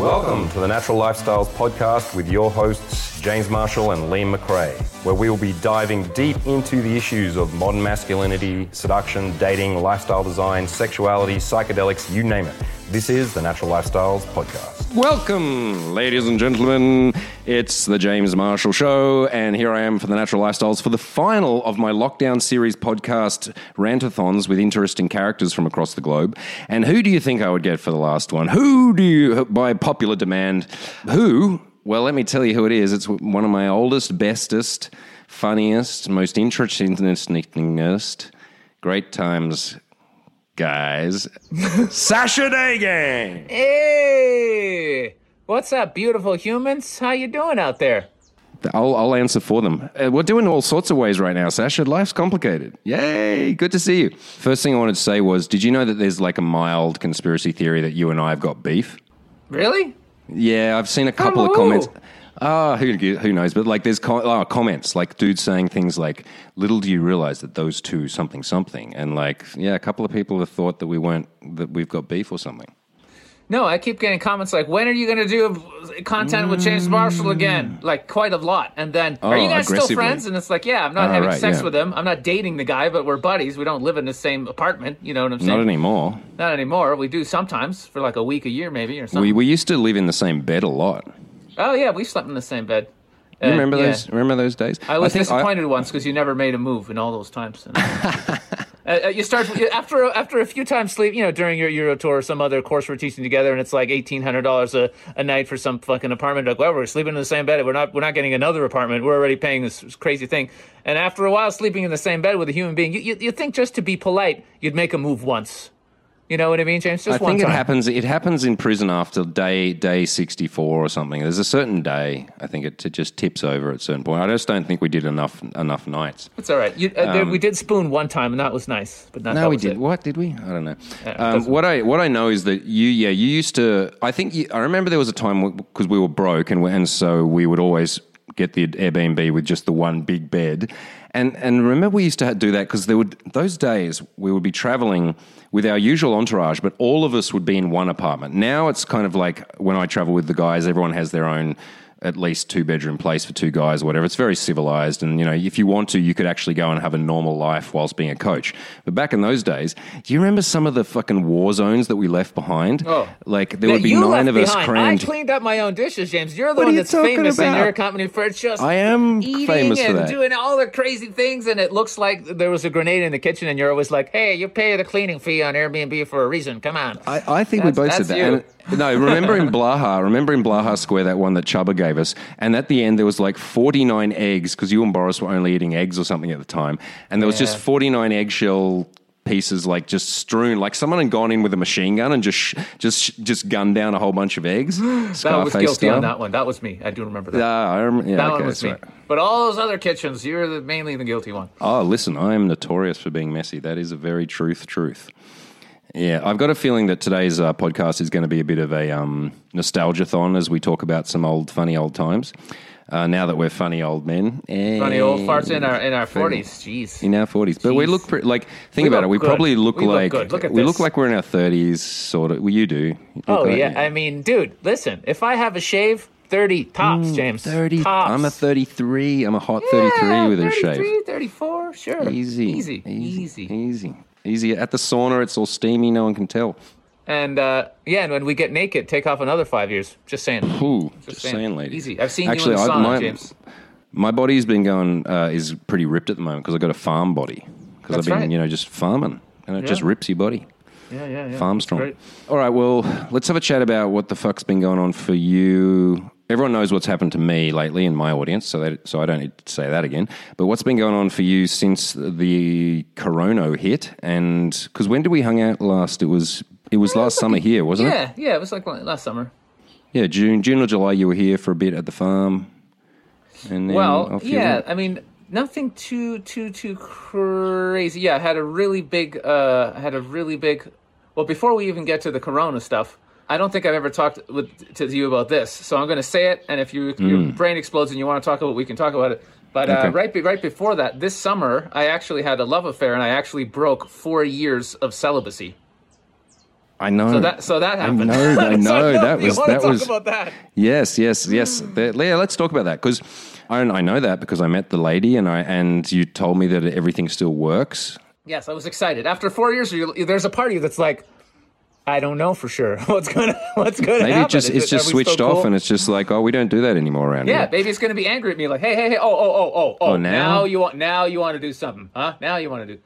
Welcome to the Natural Lifestyles Podcast with your hosts, James Marshall and Liam McRae, where we will be diving deep into the issues of modern masculinity, seduction, dating, lifestyle design, sexuality, psychedelics, you name it. This is the Natural Lifestyles Podcast. Welcome, ladies and gentlemen. It's the James Marshall Show, and here I am for the Natural Lifestyles for the final of my lockdown series podcast, Rantathons, with interesting characters from across the globe. And who do you think I would get for the last one? Who do you, by popular demand, who? Well, let me tell you who it is. It's one of my oldest, bestest, funniest, most interestingest, great times guys, Sasha Daygame. Hey, what's up, beautiful humans? How you doing out there? I'll, I'll answer for them. Uh, we're doing all sorts of ways right now, Sasha. Life's complicated. Yay, good to see you. First thing I wanted to say was, did you know that there's like a mild conspiracy theory that you and I have got beef? Really? Yeah, I've seen a couple From of who? comments. Ah, who who knows? But like, there's co- oh, comments like dudes saying things like, "Little do you realize that those two something something," and like, yeah, a couple of people have thought that we weren't that we've got beef or something. No, I keep getting comments like, "When are you going to do content with James Marshall again?" Like quite a lot, and then, "Are you Mm. Oh, guys still friends?" And it's like, "Yeah, I'm not Oh, having right, sex yeah. with him. I'm not dating the guy, but we're buddies. We don't live in the same apartment. You know what I'm saying? Not anymore. Not anymore. We do sometimes for like a week, a year, maybe, or something. We we used to live in the same bed a lot. oh yeah, we slept in the same bed. You Uh, remember yeah. those? Remember those days? I was think disappointed once because you never made a move in all those times. Uh, uh, you start after after a few times sleep, you know, during your Euro tour or some other course we're teaching together, and it's like eighteen hundred dollars a night for some fucking apartment. Like, well, we're sleeping in the same bed. We're not we're not getting another apartment. We're already paying this crazy thing. And after a while, sleeping in the same bed with a human being, you you, you think just to be polite, you'd make a move once. You know what I mean, James? Just I one think it happens. It happens in prison after day day sixty four or something. There's a certain day. I think it, it just tips over at a certain point. I just don't think we did enough enough nights. It's all right. You, uh, there- we did spoon one time, and that was nice. But not, Um, No, we did. it. What did we? I don't know. Um, what I what I know is that you, yeah, you used to. I think you, I remember there was a time because we were broke and and so we would always get the Airbnb with just the one big bed. And and remember we used to do that because there would those days we would be traveling with our usual entourage, but all of us would be in one apartment. Now it's kind of like when I travel with the guys, everyone has their own at least two bedroom place for two guys or whatever. It's very civilized. And, you know, if you want to, you could actually go and have a normal life whilst being a coach. But back in those days, do you remember some of the fucking war zones that we left behind? Oh. Like there that would be nine of us behind. cramped. I cleaned up my own dishes, James. You're the What one you that's famous in your company for just I am eating famous for and doing all the crazy things, and it looks like there was a grenade in the kitchen, and you're always like, "Hey, you pay the cleaning fee on Airbnb for a reason. Come on." I, I think we both said that. And, no, remember in Blaha, remember in Blaha Square, that one that Chuba gave us, and at the end there was like 49 eggs, because you and Boris were only eating eggs or something at the time, and there was just 49 eggshell pieces like just strewn like someone had gone in with a machine gun and just sh- just just gunned down a whole bunch of eggs that was guilty style. on that one. That was me. I do remember that. Yeah, I rem- yeah, that okay, one was me. right. But all those other kitchens, you're the, mainly the guilty one. Oh, listen, I am notorious for being messy. That is a very truth truth. Yeah, I've got a feeling that today's uh, podcast is going to be a bit of a um, nostalgia-thon as we talk about some old, funny old times. Uh, now that we're funny old men, Funny old farts in our in our forties. Jeez. in our forties, but we look pretty, like think We about it. We good. probably look We like. Look we this. look like we're in our thirties, sort of. Well, you do. You Oh like- yeah. I mean, dude, listen. If I have a shave, thirty tops, James. Mm, thirty. Tops. I'm a thirty-three. I'm a hot thirty-three Yeah, with a shave. 34, sure. Easy, Easy. easy, Easy. Easy. At the sauna, it's all steamy. No one can tell. And uh, yeah, and when we get naked, take off another five years. Just saying. Ooh, just, saying, lady. Easy. I've seen Actually, you in the I- sauna, my- James. My body's been going uh, is pretty ripped at the moment because I've got a farm body because I've been right. you know just farming and it just Yeah. rips your body. Yeah, yeah, yeah. Farm strong. All right, well, let's have a chat about what the fuck's been going on for you. Everyone knows what's happened to me lately in my audience, so that, so I don't need to say that again. But what's been going on for you since the corona hit? And because when did we hung out last? It was it was last summer here, wasn't it? Yeah, yeah. It was like last summer. Yeah, June, June or July. You were here for a bit at the farm, and Well, yeah. went. I mean, nothing too too too crazy. Yeah, I had a really big. Uh, I had a really big. Well, before we even get to the Corona stuff, I don't think I've ever talked with to you about this. So I'm going to say it, and if you, if your brain explodes and you want to talk about, it, we can talk about it. But Mm. Okay. uh, right, be, right before that, this summer, I actually had a love affair, and I actually broke four years of celibacy. I know. So that so that happened. know, I So know, no, that was- that talk was- about that. Yes, yes, yes. The- yeah, let's talk about that because I, I know that because I met the lady and I and you told me that everything still works. Yes, I was excited. After four years, you, there's a party that's like, I don't know for sure what's gonna what's gonna Maybe happen. it just it's it- just switched off cool? and it's just like oh we don't do that anymore around Yeah, here. it's gonna be angry at me, like, hey, hey, hey, oh, oh, oh, oh, oh, Oh, now? you want now you want to do something, huh? Now you want to do,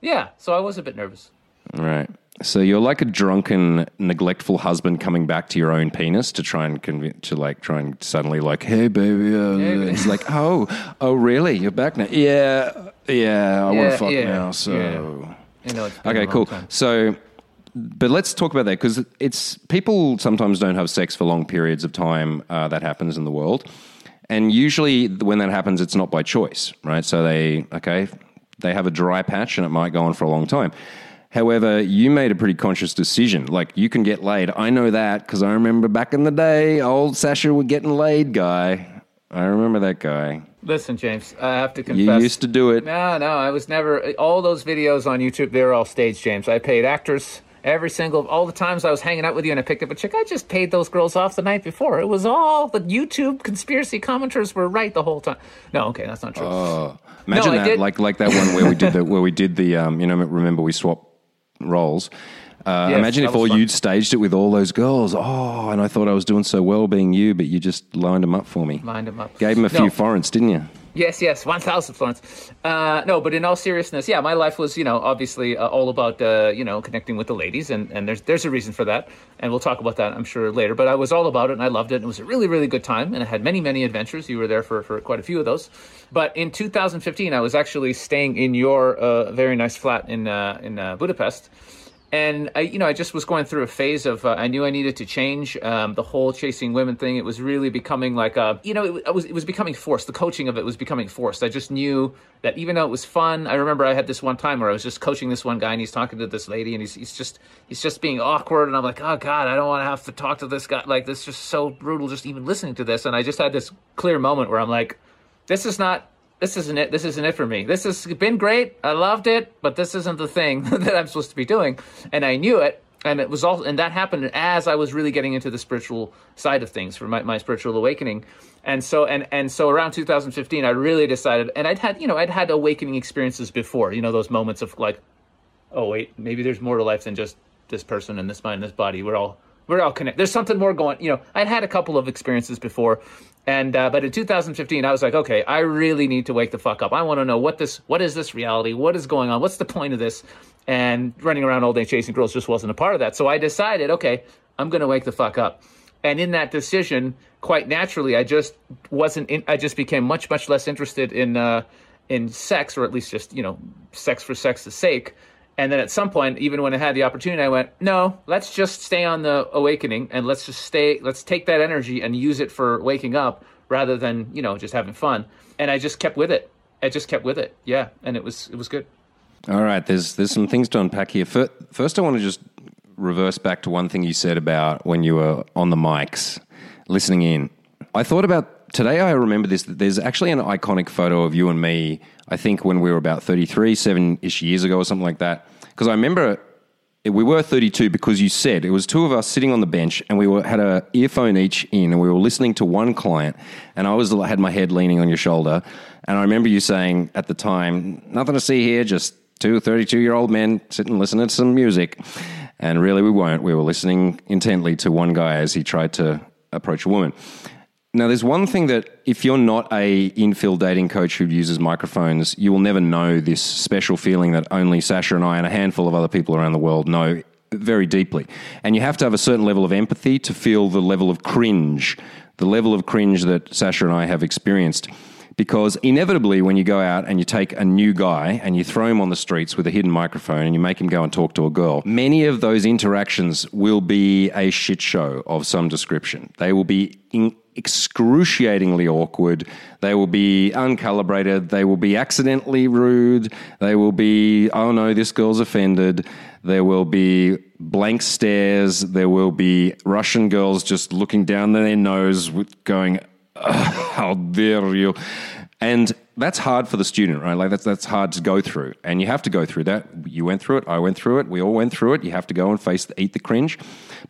yeah. So I was a bit nervous. Right. So you're like a drunken, neglectful husband coming back to your own penis to try and convince to like try and suddenly like, hey baby, uh, he's like, oh, oh really? You're back now? Yeah, yeah. I want to fuck yeah, now. So yeah. You know, it's okay, cool. time. So, but let's talk about that because it's people sometimes don't have sex for long periods of time. Uh, that happens in the world, and usually when that happens, it's not by choice, right? So they okay, they have a dry patch, and it might go on for a long time. However, you made a pretty conscious decision. Like you can get laid. I know that because I remember back in the day, old Sasha would getting laid guy. I remember that guy. Listen, James, I have to confess. You used to do it. No, no, I was never. All those videos on YouTube, they're all staged, James. I paid actors every single, all the times I was hanging out with you and I picked up a chick. I just paid those girls off the night before. It was all the YouTube conspiracy commenters were right the whole time. No, okay, that's not true. Oh, imagine I that, like like that one where we did the where we did the um, you know remember we swapped roles. Uh, imagine if all fun. you'd staged it with all those girls. Oh, and I thought I was doing so well being you, but you just lined them up for me. Lined 'em up. Gave them a No. few forints, didn't you? Yes, yes, one thousand forints. Uh, no, but in all seriousness, yeah, my life was, you know, obviously uh, all about, uh, you know, connecting with the ladies, and, and there's there's a reason for that, and we'll talk about that, I'm sure later. But I was all about it, and I loved it. and It was a really, really good time, and I had many, many adventures. You were there for for quite a few of those. But in 2015, I was actually staying in your uh, very nice flat in uh, in uh, Budapest. And I, you know, I just was going through a phase of uh, I knew I needed to change um, the whole chasing women thing. It was really becoming like a, you know, it, it was it was becoming forced. The coaching of it was becoming forced. I just knew that even though it was fun, I remember I had this one time where I was just coaching this one guy and he's talking to this lady and he's he's just he's just being awkward and I'm like, oh god, I don't want to have to talk to this guy. Like this is just so brutal just even listening to this. And I just had this clear moment where I'm like, this is not this isn't it. This isn't it for me. This has been great. I loved it, but this isn't the thing that I'm supposed to be doing. And I knew it. And it was all, and that happened as I was really getting into the spiritual side of things for my, my spiritual awakening. And so, and, and so around 2015, I really decided, and I'd had, you know, I'd had awakening experiences before, you know, those moments of like, oh, wait, maybe there's more to life than just this person and this mind and this body. We're all, we're all connected. There's something more going, you know, I'd had a couple of experiences before and uh, but in 2015, I was like, okay, I really need to wake the fuck up. I want to know what this, what is this reality? What is going on? What's the point of this? And running around all day chasing girls just wasn't a part of that. So I decided, okay, I'm going to wake the fuck up. And in that decision, quite naturally, I just wasn't. In, I just became much, much less interested in uh, in sex, or at least just you know, sex for sex's sake. And then at some point, even when I had the opportunity, I went, no, let's just stay on the awakening and let's just stay, let's take that energy and use it for waking up rather than, you know, just having fun. And I just kept with it. I just kept with it. Yeah. And it was, it was good. All right, there's there's some things to unpack here. Fir- First, I want to just reverse back to one thing you said about when you were on the mics, listening in. I thought about today. I remember this. There's actually an iconic photo of you and me. I think when we were about 33, seven ish years ago, or something like that. Because I remember we were 32 because you said it was two of us sitting on the bench and we were had a earphone each in and we were listening to one client and I was had my head leaning on your shoulder and I remember you saying at the time nothing to see here just two 32 year old men sitting listening to some music and really we weren't we were listening intently to one guy as he tried to approach a woman now, there's one thing that if you're not a infield dating coach who uses microphones, you will never know this special feeling that only Sasha and I and a handful of other people around the world know very deeply. And you have to have a certain level of empathy to feel the level of cringe, the level of cringe that Sasha and I have experienced. Because inevitably, when you go out and you take a new guy and you throw him on the streets with a hidden microphone and you make him go and talk to a girl, many of those interactions will be a shit show of some description. They will be in- excruciatingly awkward. They will be uncalibrated. They will be accidentally rude. They will be, oh no, this girl's offended. There will be blank stares. There will be Russian girls just looking down their nose, with- going, "Ugh, how dare you? And that's hard for the student, right? Like that's that's hard to go through, and you have to go through that. You went through it, I went through it, we all went through it. You have to go and face, the, eat the cringe.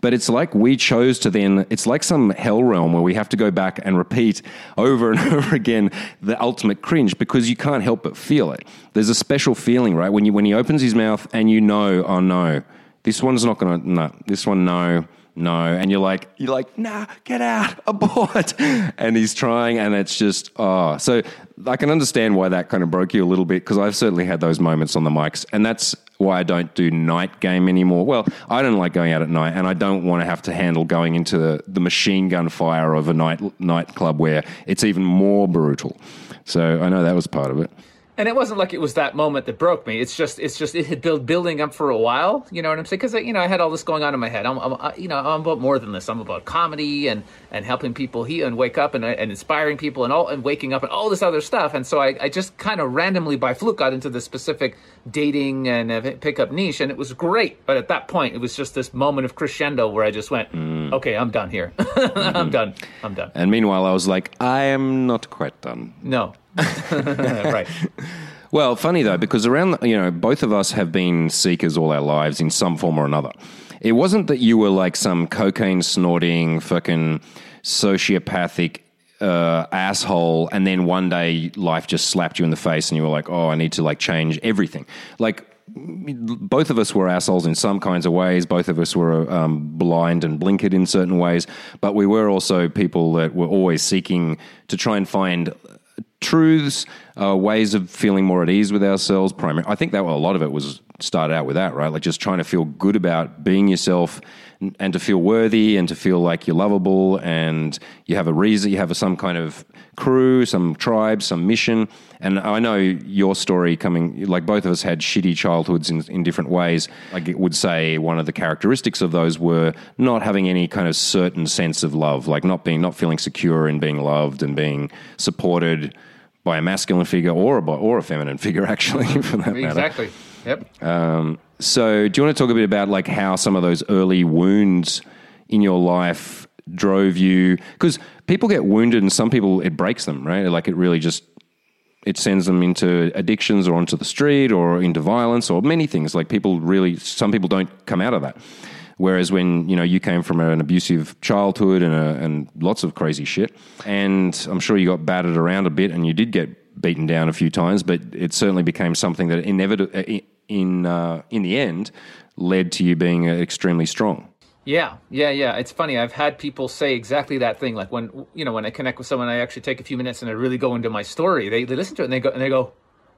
But it's like we chose to then. It's like some hell realm where we have to go back and repeat over and over again the ultimate cringe because you can't help but feel it. There's a special feeling, right? When you when he opens his mouth and you know, oh no, this one's not gonna, no, this one, no no. And you're like, you're like, nah, get out, abort. And he's trying, and it's just, oh. So I can understand why that kind of broke you a little bit because I've certainly had those moments on the mics. And that's why I don't do night game anymore. Well, I don't like going out at night, and I don't want to have to handle going into the, the machine gun fire of a night nightclub where it's even more brutal. So I know that was part of it and it wasn't like it was that moment that broke me. It's just, it's just, it had built building up for a while. You know what I'm saying? Because you know, I had all this going on in my head. I'm, I'm, you know, I'm about more than this. I'm about comedy and and helping people heal and wake up and, and inspiring people and all and waking up and all this other stuff. And so I, I just kind of randomly by fluke got into this specific dating and uh, pickup niche, and it was great. But at that point, it was just this moment of crescendo where I just went, mm. okay, I'm done here. mm-hmm. I'm done. I'm done. And meanwhile, I was like, I am not quite done. No. right. Well, funny though, because around you know both of us have been seekers all our lives in some form or another. It wasn't that you were like some cocaine snorting fucking sociopathic uh, asshole, and then one day life just slapped you in the face, and you were like, "Oh, I need to like change everything." Like both of us were assholes in some kinds of ways. Both of us were um, blind and blinkered in certain ways, but we were also people that were always seeking to try and find truths, uh, ways of feeling more at ease with ourselves. Primary, I think that a lot of it was started out with that, right? Like just trying to feel good about being yourself and to feel worthy and to feel like you're lovable and you have a reason, you have a, some kind of crew, some tribe, some mission. And I know your story coming, like both of us had shitty childhoods in, in different ways. Like it would say one of the characteristics of those were not having any kind of certain sense of love, like not being, not feeling secure in being loved and being supported by a masculine figure or a or a feminine figure, actually, for that matter. Exactly. Yep. Um, so, do you want to talk a bit about like how some of those early wounds in your life drove you? Because people get wounded, and some people it breaks them, right? Like it really just it sends them into addictions or onto the street or into violence or many things. Like people really, some people don't come out of that. Whereas when you know you came from an abusive childhood and a, and lots of crazy shit, and I'm sure you got battered around a bit, and you did get beaten down a few times, but it certainly became something that inevitably, uh, in uh, in the end, led to you being extremely strong. Yeah, yeah, yeah. It's funny. I've had people say exactly that thing. Like when you know when I connect with someone, I actually take a few minutes and I really go into my story. They they listen to it and they go and they go,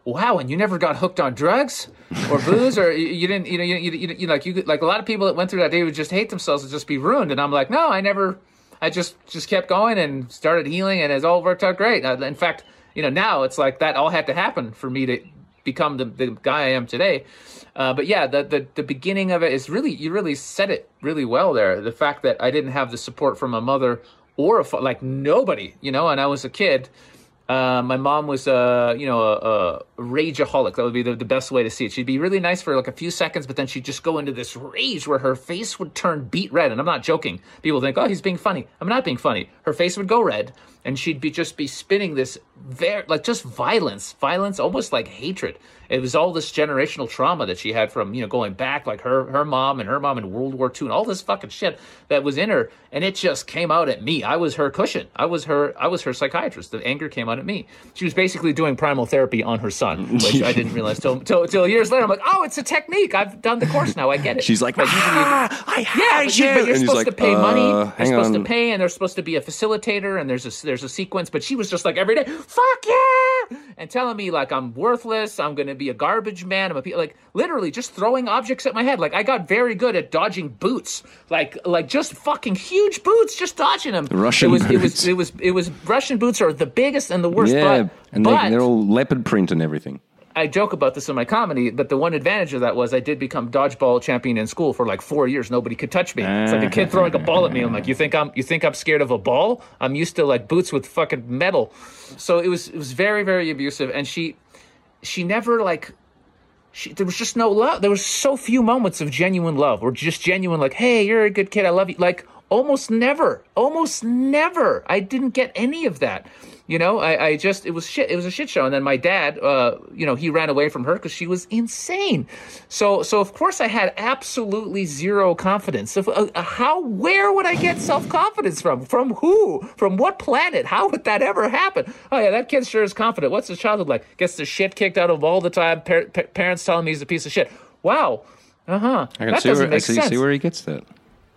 wow, and you never got hooked on drugs or booze, or you, didn't, you know, you, you, you, you like you like a lot of people that went through that day would just hate themselves and just be ruined. And I'm like, no, I never. I just just kept going and started healing, and it's all worked out great. Uh, in fact, you know, now it's like that all had to happen for me to become the, the guy I am today. Uh, but yeah, the, the the beginning of it is really you really said it really well there. The fact that I didn't have the support from a mother or a like nobody, you know, and I was a kid uh, my mom was, uh, you know, a, a rageaholic. That would be the, the best way to see it. She'd be really nice for like a few seconds, but then she'd just go into this rage where her face would turn beet red. And I'm not joking. People think, oh, he's being funny. I'm not being funny. Her face would go red, and she'd be just be spinning this very like just violence, violence, almost like hatred it was all this generational trauma that she had from you know going back like her her mom and her mom in World War II and all this fucking shit that was in her and it just came out at me. I was her cushion. I was her I was her psychiatrist. The anger came out at me. She was basically doing primal therapy on her son, which I didn't realize till, till, till years later. I'm like, oh, it's a technique. I've done the course now. I get it. She's like, but ah, I yeah, you. but you're supposed like, to pay uh, money. You're supposed on. to pay, and there's supposed to be a facilitator, and there's a there's a sequence. But she was just like every day, fuck yeah, and telling me like I'm worthless. I'm gonna be a garbage man. I'm a like literally just throwing objects at my head. Like I got very good at dodging boots. Like like just fucking huge boots, just dodging them. Russian it was, boots. It was it was it was Russian boots are the biggest and the worst. Yeah, but, and but, they, they're all leopard print and everything. I joke about this in my comedy, but the one advantage of that was I did become dodgeball champion in school for like four years. Nobody could touch me. It's like a kid throwing a ball at me. I'm like, you think I'm you think I'm scared of a ball? I'm used to like boots with fucking metal. So it was it was very very abusive, and she she never like she, there was just no love. There was so few moments of genuine love, or just genuine, like, "Hey, you're a good kid. I love you." Like almost never, almost never. I didn't get any of that. You know, I, I just it was shit. It was a shit show. And then my dad, uh, you know, he ran away from her because she was insane. So so of course I had absolutely zero confidence. If, uh, how where would I get self confidence from? From who? From what planet? How would that ever happen? Oh yeah, that kid sure is confident. What's his childhood like? Gets the shit kicked out of all the time. Par- pa- parents telling me he's a piece of shit. Wow. Uh huh. I can That see doesn't where, I make see, sense. see where he gets that.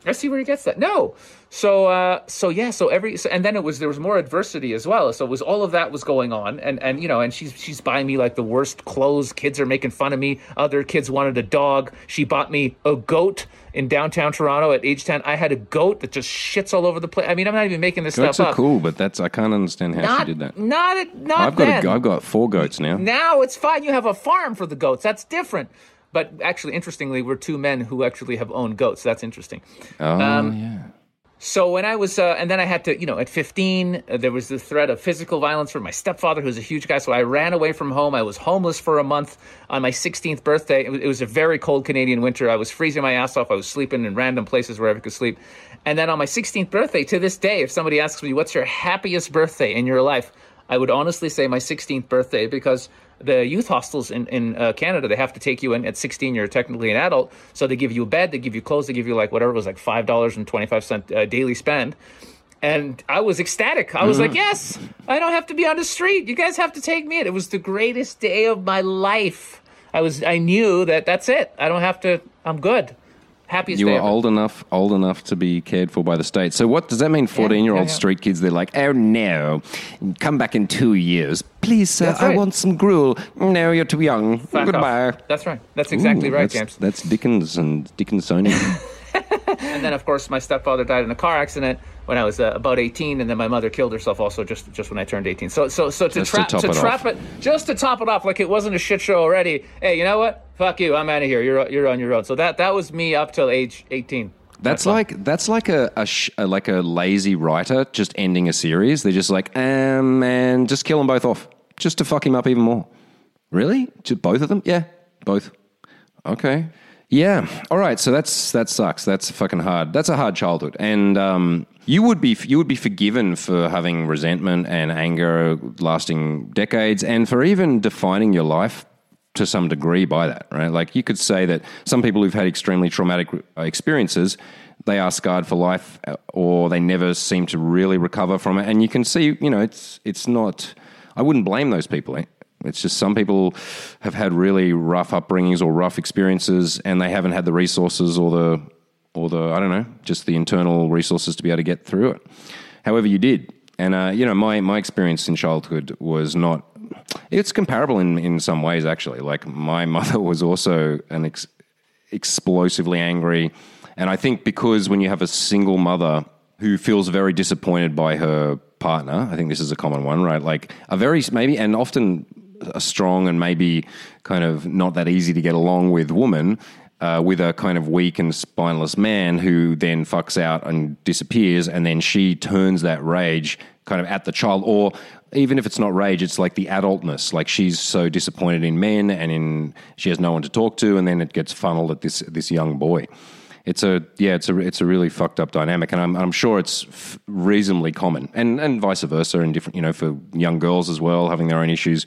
I see where he gets that. No. So uh so yeah, so every so, and then it was there was more adversity as well. So it was all of that was going on and and you know, and she's she's buying me like the worst clothes. Kids are making fun of me. Other kids wanted a dog. She bought me a goat in downtown Toronto at age 10. I had a goat that just shits all over the place. I mean, I'm not even making this Goats stuff are up. cool, but that's I can't understand how Not she did that. not not I've got a, I've got four goats now. Now it's fine. You have a farm for the goats. That's different. But actually, interestingly, we're two men who actually have owned goats. That's interesting. Oh Um, yeah. So when I was, uh, and then I had to, you know, at 15, uh, there was the threat of physical violence from my stepfather, who's a huge guy. So I ran away from home. I was homeless for a month on my 16th birthday. It was, it was a very cold Canadian winter. I was freezing my ass off. I was sleeping in random places wherever I could sleep. And then on my 16th birthday, to this day, if somebody asks me, what's your happiest birthday in your life? I would honestly say my 16th birthday because the youth hostels in, in uh, Canada, they have to take you in at 16. You're technically an adult. So they give you a bed, they give you clothes, they give you like whatever it was, like $5.25 uh, daily spend. And I was ecstatic. I was like, yes, I don't have to be on the street. You guys have to take me in. It was the greatest day of my life. I was, I knew that that's it. I don't have to, I'm good. Happiest You were old enough, old enough to be cared for by the state. So what does that mean? Fourteen-year-old yeah. street kids? They're like, oh no, come back in two years, please, sir. That's I want some gruel. No, you're too young. Off. Goodbye. That's right. That's exactly Ooh, right, that's, James. That's Dickens and Dickensonian. And then, of course, my stepfather died in a car accident when I was uh, about 18, and then my mother killed herself also just just when I turned 18. So, so, so to, Just to trap to it trap off. it, just to top it off, like it wasn't a shit show already. Hey, you know what? Fuck you. I'm out of here. You're you're on your own. So that that was me up till age 18. That's like that's like a, a, sh- a like a lazy writer just ending a series. They're just like, um, man, just kill them both off, just to fuck him up even more. Really? Just both of them? Yeah, both. Okay. Yeah. All right. So that's that sucks. That's fucking hard. That's a hard childhood, and um, you would be you would be forgiven for having resentment and anger lasting decades, and for even defining your life to some degree by that, right? Like you could say that some people who've had extremely traumatic uh, experiences, they are scarred for life, uh, or they never seem to really recover from it. And you can see, you know, it's it's not. I wouldn't blame those people. It's just some people have had really rough upbringings or rough experiences, and they haven't had the resources or the or the I don't know, just the internal resources to be able to get through it. However, you did, and uh, you know, my my experience in childhood was not. It's comparable in in some ways, actually. Like my mother was also an ex- explosively angry, and I think because when you have a single mother who feels very disappointed by her partner, I think this is a common one, right? Like a very maybe and often a strong and maybe kind of not that easy to get along with woman uh, with a kind of weak and spineless man who then fucks out and disappears, and then she turns that rage kind of at the child, or even if it's not rage, it's like the adultness. Like she's so disappointed in men, and in she has no one to talk to, and then it gets funneled at this this young boy. It's a yeah, it's a it's a really fucked up dynamic, and I'm I'm sure it's f- reasonably common, and and vice versa, and different you know for young girls as well having their own issues.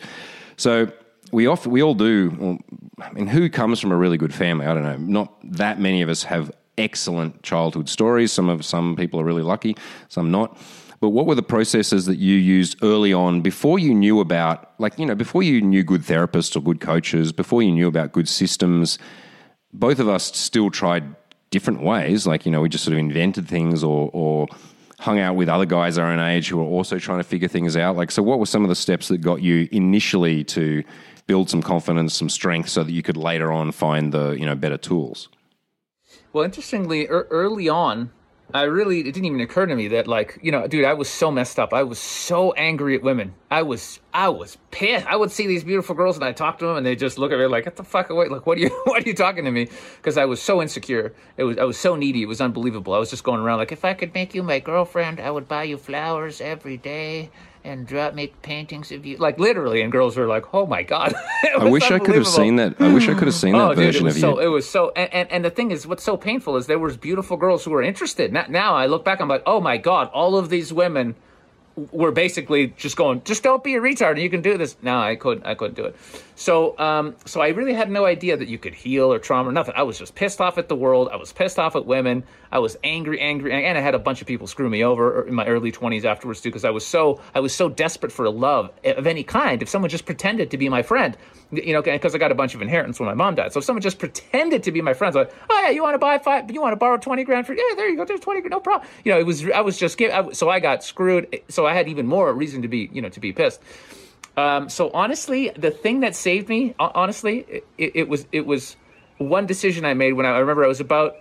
So we we all do. Well, I mean, who comes from a really good family? I don't know. Not that many of us have excellent childhood stories. Some of some people are really lucky, some not. But what were the processes that you used early on before you knew about, like you know, before you knew good therapists or good coaches, before you knew about good systems? Both of us still tried different ways. Like you know, we just sort of invented things or or hung out with other guys our own age who were also trying to figure things out. Like, so what were some of the steps that got you initially to build some confidence, some strength, so that you could later on find the you know better tools? Well, interestingly, er- early on, I really it didn't even occur to me that like you know, dude, I was so messed up. I was so angry at women. I was I was pissed. I would see these beautiful girls and I'd talk to them and they just look at me like, "Get the fuck away!" Like, what are you what are you talking to me? Because I was so insecure. It was I was so needy. It was unbelievable. I was just going around like, if I could make you my girlfriend, I would buy you flowers every day. And draw, make paintings of you, like literally, and girls were like, "Oh my god!" I wish I could have seen that. I wish I could have seen that Oh, dude, it version was of so you. it was so and, and and the thing is what's so painful is there was beautiful girls who were interested now, now i look back i'm like oh my god all of these women were basically just going, just don't be a retard, and you can do this. No, I couldn't. I couldn't do it. So, um, so I really had no idea that you could heal or trauma or nothing. I was just pissed off at the world. I was pissed off at women. I was angry, angry, and I had a bunch of people screw me over in my early twenties afterwards too, because I was so I was so desperate for love of any kind. If someone just pretended to be my friend, you know, because I got a bunch of inheritance when my mom died. So if someone just pretended to be my friend, like, oh yeah, you want to buy five, you want to borrow twenty grand for, yeah, there you go, there's twenty grand, no problem. You know, it was I was just so I got screwed. So I had even more reason to be, you know, to be pissed. Um, so honestly, the thing that saved me, honestly, it, it, was it was one decision I made when I, I, remember I was about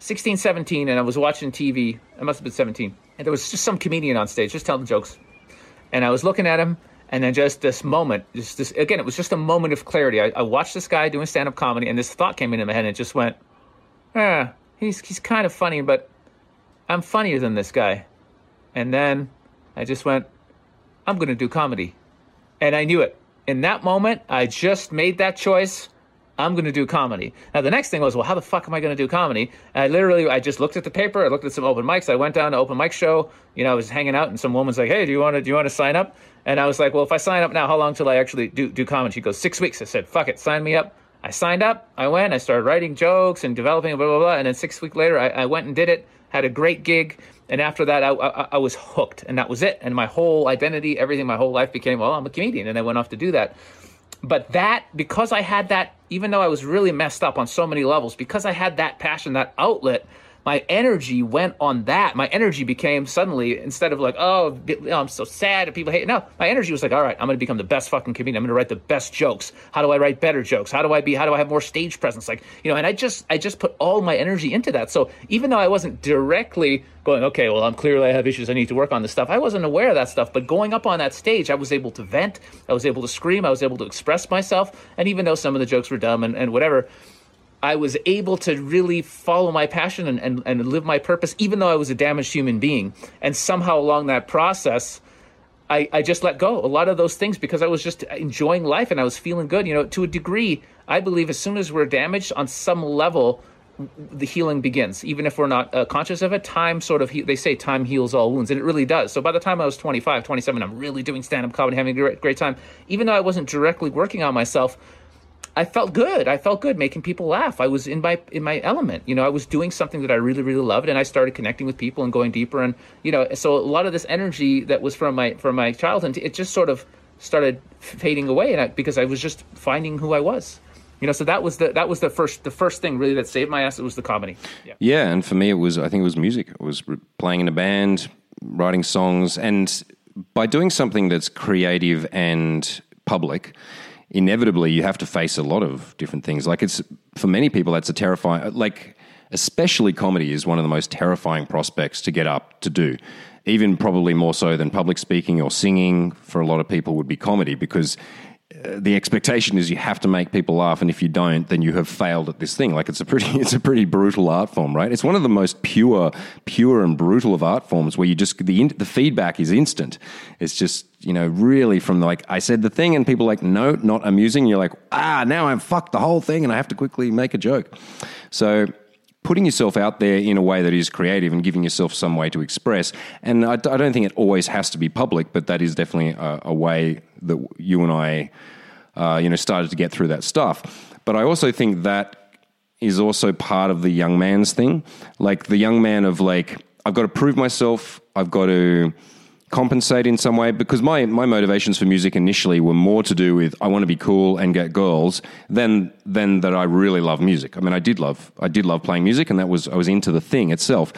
16, 17, and I was watching TV. I must have been 17, and there was just some comedian on stage just telling jokes, and I was looking at him, and then just this moment, just this again, it was just a moment of clarity. I, I watched this guy doing stand up comedy, and this thought came into my head, and it just went, ah, he's he's kind of funny, but I'm funnier than this guy, and then I just went, I'm going to do comedy and I knew it. In that moment, I just made that choice. I'm going to do comedy. Now, the next thing was, well, how the fuck am I going to do comedy? And I literally, I just looked at the paper. I looked at some open mics. I went down to open mic show. You know, I was hanging out, and some woman's like, "Hey, do you want to do you want to sign up?" And I was like, "Well, if I sign up now, how long till I actually do do comedy?" She goes, six weeks." I said, "Fuck it, sign me up." I signed up. I went. I started writing jokes and developing blah blah blah. And then six weeks later, I, I went and did it. Had a great gig. And after that, I, I, I, was hooked, and that was it. And my whole identity, everything, my whole life became, well, I'm a comedian, and I went off to do that. But that, because I had that, even though I was really messed up on so many levels, because I had that passion, that outlet, my energy went on that. My energy became suddenly instead of like, oh, oh, I'm so sad and people hate. No, my energy was like, all right, I'm going to become the best fucking comedian. I'm going to write the best jokes. How do I write better jokes? How do I be? How do I have more stage presence? Like, you know, and I just, I just put all my energy into that. So even though I wasn't directly going, okay, well, I'm clearly I have issues. I need to work on this stuff. I wasn't aware of that stuff, but going up on that stage, I was able to vent. I was able to scream. I was able to express myself. And even though some of the jokes were dumb and, and whatever, I was able to really follow my passion and, and, and live my purpose, even though I was a damaged human being. And somehow along that process, I, I just let go a lot of those things because I was just enjoying life and I was feeling good. You know, to a degree, I believe as soon as we're damaged on some level, the healing begins. Even if we're not uh, conscious of it, time sort of, he- they say time heals all wounds, and it really does. So by the time I was 25, 27, I'm really doing stand up comedy, having a great, great time. Even though I wasn't directly working on myself, I felt good. I felt good making people laugh. I was in my in my element. You know, I was doing something that I really really loved, and I started connecting with people and going deeper. And you know, so a lot of this energy that was from my from my childhood, it just sort of started fading away, and I, because I was just finding who I was. You know, so that was the that was the first the first thing really that saved my ass. It was the comedy. Yeah, yeah and for me, it was I think it was music. It was playing in a band, writing songs, and by doing something that's creative and public inevitably you have to face a lot of different things. Like it's for many people, that's a terrifying. Like especially comedy is one of the most terrifying prospects to get up to do. Even probably more so than public speaking or singing for a lot of people would be comedy because the expectation is you have to make people laugh, and if you don't, then you have failed at this thing. Like it's a pretty, it's a pretty brutal art form, right? It's one of the most pure, pure and brutal of art forms where you just the the feedback is instant. It's just you know really from the, like I said the thing, and people like no, not amusing. You're like ah, now I've fucked the whole thing, and I have to quickly make a joke. So putting yourself out there in a way that is creative and giving yourself some way to express. And I, I don't think it always has to be public, but that is definitely a, a way that you and I, uh, you know, started to get through that stuff. But I also think that is also part of the young man's thing, like the young man of like, I've got to prove myself. I've got to compensate in some way because my, my motivations for music initially were more to do with I want to be cool and get girls than than that I really love music. I mean I did love I did love playing music and that was I was into the thing itself.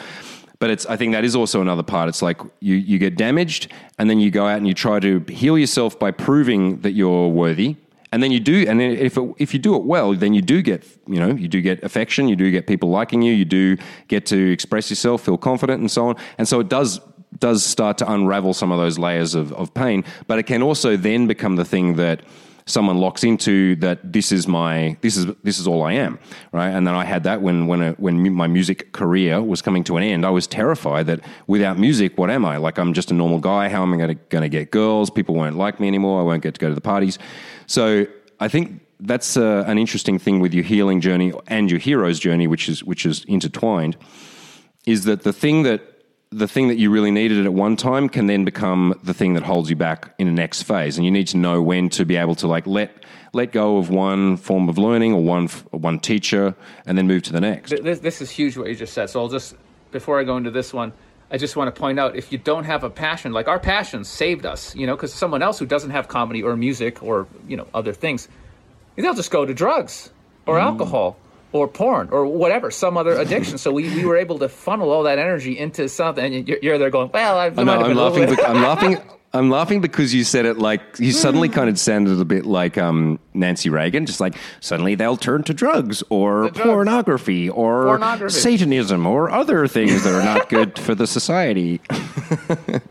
But it's I think that is also another part. It's like you you get damaged and then you go out and you try to heal yourself by proving that you're worthy. And then you do, and if it, if you do it well, then you do get you know you do get affection, you do get people liking you, you do get to express yourself, feel confident, and so on. And so it does does start to unravel some of those layers of, of pain, but it can also then become the thing that someone locks into that this is my this is this is all I am, right? And then I had that when when a, when my music career was coming to an end, I was terrified that without music, what am I? Like I'm just a normal guy. How am I going to going to get girls? People won't like me anymore. I won't get to go to the parties. So I think that's uh, an interesting thing with your healing journey and your hero's journey, which is which is intertwined. Is that the thing that the thing that you really needed at one time can then become the thing that holds you back in the next phase, and you need to know when to be able to like let let go of one form of learning or one one teacher, and then move to the next. This, this is huge what you just said. So I'll just before I go into this one. I just want to point out if you don't have a passion, like our passion saved us, you know, because someone else who doesn't have comedy or music or, you know, other things, they'll just go to drugs or mm. alcohol or porn or whatever, some other addiction. so we, we were able to funnel all that energy into something. And you're, you're there going, well, I, I know, I'm laughing. I'm laughing. I'm laughing because you said it like you suddenly kind of sounded a bit like um, Nancy Reagan, just like suddenly they'll turn to drugs or drugs. pornography or pornography. Satanism or other things that are not good for the society.